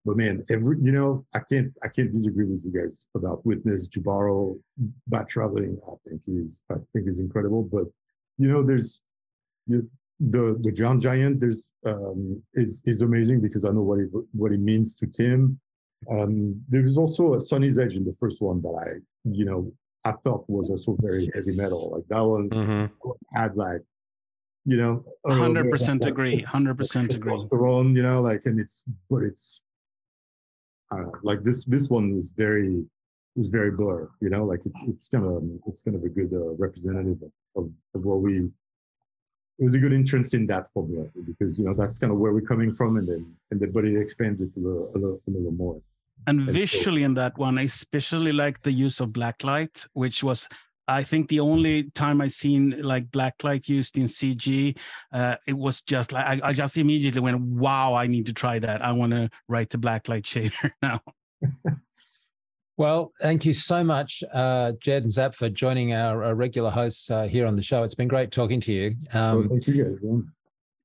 Speaker 5: but man every you know i can't i can't disagree with you guys about witness jibaro bad traveling i think is i think is incredible. But you know there's the the John Giant there's um, is is amazing because I know what it what it means to Tim. Um, there was also a Sonnie's Edge in the first one that I you know I felt was also very yes. heavy metal. Like that one mm-hmm. had like you know
Speaker 4: hundred percent agree, hundred percent agree.
Speaker 5: Testosterone, you know, like and it's but it's I don't know, like this this one was very was very blur, you know, like it, it's kind of it's kind of a good uh, representative of, of, of what we it was a good entrance in that formula because you know that's kind of where we're coming from, and then and then but it expands it a little, a little, a little more.
Speaker 4: And, and visually in that one, I especially like the use of blacklight, which was I think the only time I seen like blacklight used in CG, uh, it was just like I, I, just immediately went, "Wow, I need to try that. I want to write the blacklight shader *laughs* now." *laughs*
Speaker 1: Well, thank you so much, uh, Jed and Zap, for joining our, our regular hosts uh, here on the show. It's been great talking to you.
Speaker 5: Um, well, thank you guys. Yeah.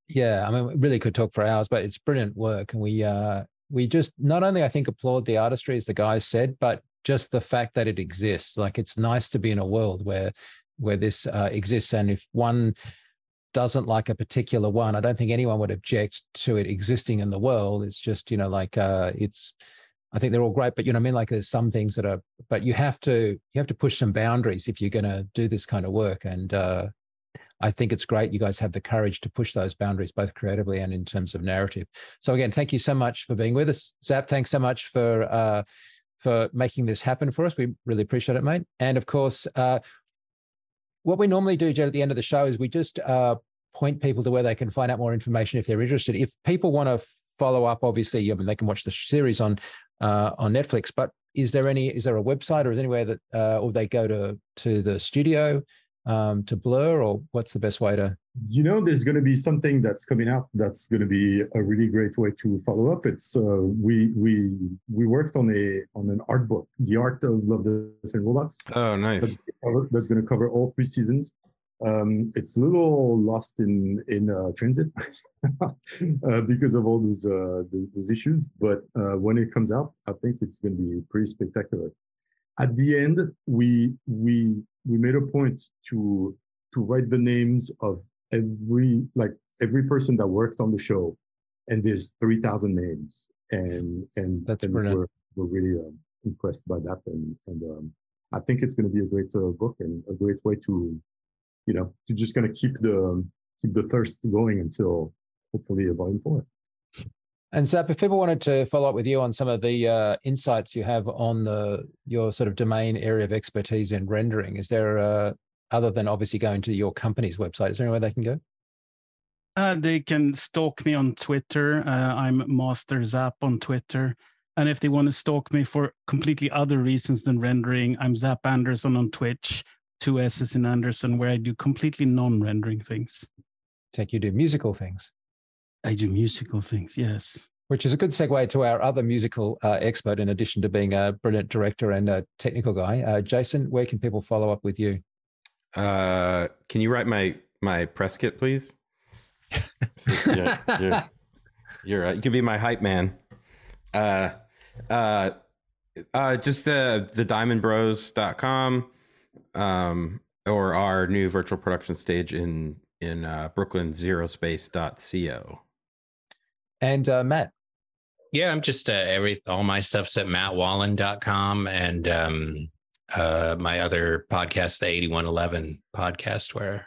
Speaker 1: yeah, I mean, we really could talk for hours, but it's brilliant work, and we uh, we just not only I think applaud the artistry, as the guys said, but just the fact that it exists. Like it's nice to be in a world where where this uh, exists, and if one doesn't like a particular one, I don't think anyone would object to it existing in the world. It's just you know like uh, it's I think they're all great, but you know, I mean, like there's some things that are, but you have to you have to push some boundaries if you're going to do this kind of work. And uh, I think it's great you guys have the courage to push those boundaries, both creatively and in terms of narrative. So again, thank you so much for being with us, Zap. Thanks so much for uh, for making this happen for us. We really appreciate it, mate. And of course, uh, what we normally do, Jed, at the end of the show is we just uh, point people to where they can find out more information if they're interested. If people want to follow up, obviously, I mean, they can watch the series on uh, on Netflix. But is there any? Is there a website or is there any that, uh, or they go to to the studio um, to Blur, or what's the best way to?
Speaker 5: You know, there's going to be something that's coming out that's going to be a really great way to follow up. It's uh, we we we worked on a on an art book, The Art of Love, Death and Robots.
Speaker 3: Oh, nice.
Speaker 5: That's, that's going to cover all three seasons. Um, it's a little lost in in uh, transit *laughs* uh, because of all those uh, those issues. But uh, when it comes out, I think it's going to be pretty spectacular. At the end, we we we made a point to to write the names of every like every person that worked on the show, and there's three thousand names, and and,
Speaker 1: That's
Speaker 5: and
Speaker 1: brilliant.
Speaker 5: we're we're really uh, impressed by that, and and um, I think it's going to be a great uh, book and a great way to you know, to just kind of keep the keep the thirst going until hopefully a volume four.
Speaker 1: And Zap, if people wanted to follow up with you on some of the uh, insights you have on the your sort of domain area of expertise in rendering, is there uh, other than obviously going to your company's website, is there anywhere they can go?
Speaker 4: Uh, they can stalk me on Twitter. Uh, I'm Master Zap on Twitter. And if they want to stalk me for completely other reasons than rendering, I'm Zap Andersson on Twitch two S's in Andersson where I do completely non-rendering things.
Speaker 1: Take you do musical things.
Speaker 4: I do musical things, yes.
Speaker 1: Which is a good segue to our other musical uh, expert, in addition to being a brilliant director and a technical guy. Uh, Jason, where can people follow up with you?
Speaker 3: Uh, can you write my my press kit, please? *laughs* you're, you're, you're uh, you can be my hype man. Uh, uh, uh, just the the diamondbros.com um, or our new virtual production stage in in uh, Brooklyn, zerospace.co.
Speaker 1: And uh, Matt.
Speaker 2: Yeah, I'm just uh, every all my stuff's at mattwallin.com and um, uh, my other podcast, the 8111 podcast, where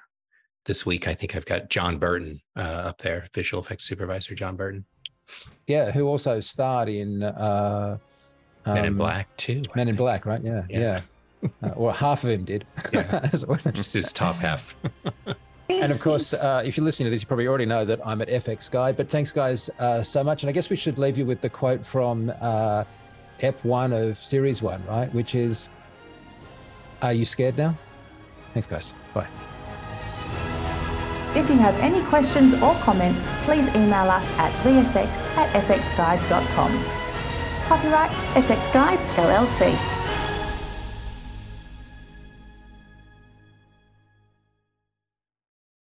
Speaker 2: this week I think I've got John Berton uh, up there, visual effects supervisor John Berton.
Speaker 1: Yeah, who also starred in uh,
Speaker 2: um, Men in um, Black too.
Speaker 1: Men in Black, right? Yeah, yeah. yeah *laughs* uh, or half of him did.
Speaker 2: Yeah. *laughs* Just his top half. *laughs*
Speaker 1: and of course, uh, if you're listening to this, you probably already know that I'm at FX Guide. But thanks, guys, uh, so much. And I guess we should leave you with the quote from uh, Ep one of Series one, right? Which is, "Are you scared now?" Thanks, guys. Bye.
Speaker 6: If you have any questions or comments, please email us at vfx at fxguide.com. Copyright FX Guide LLC.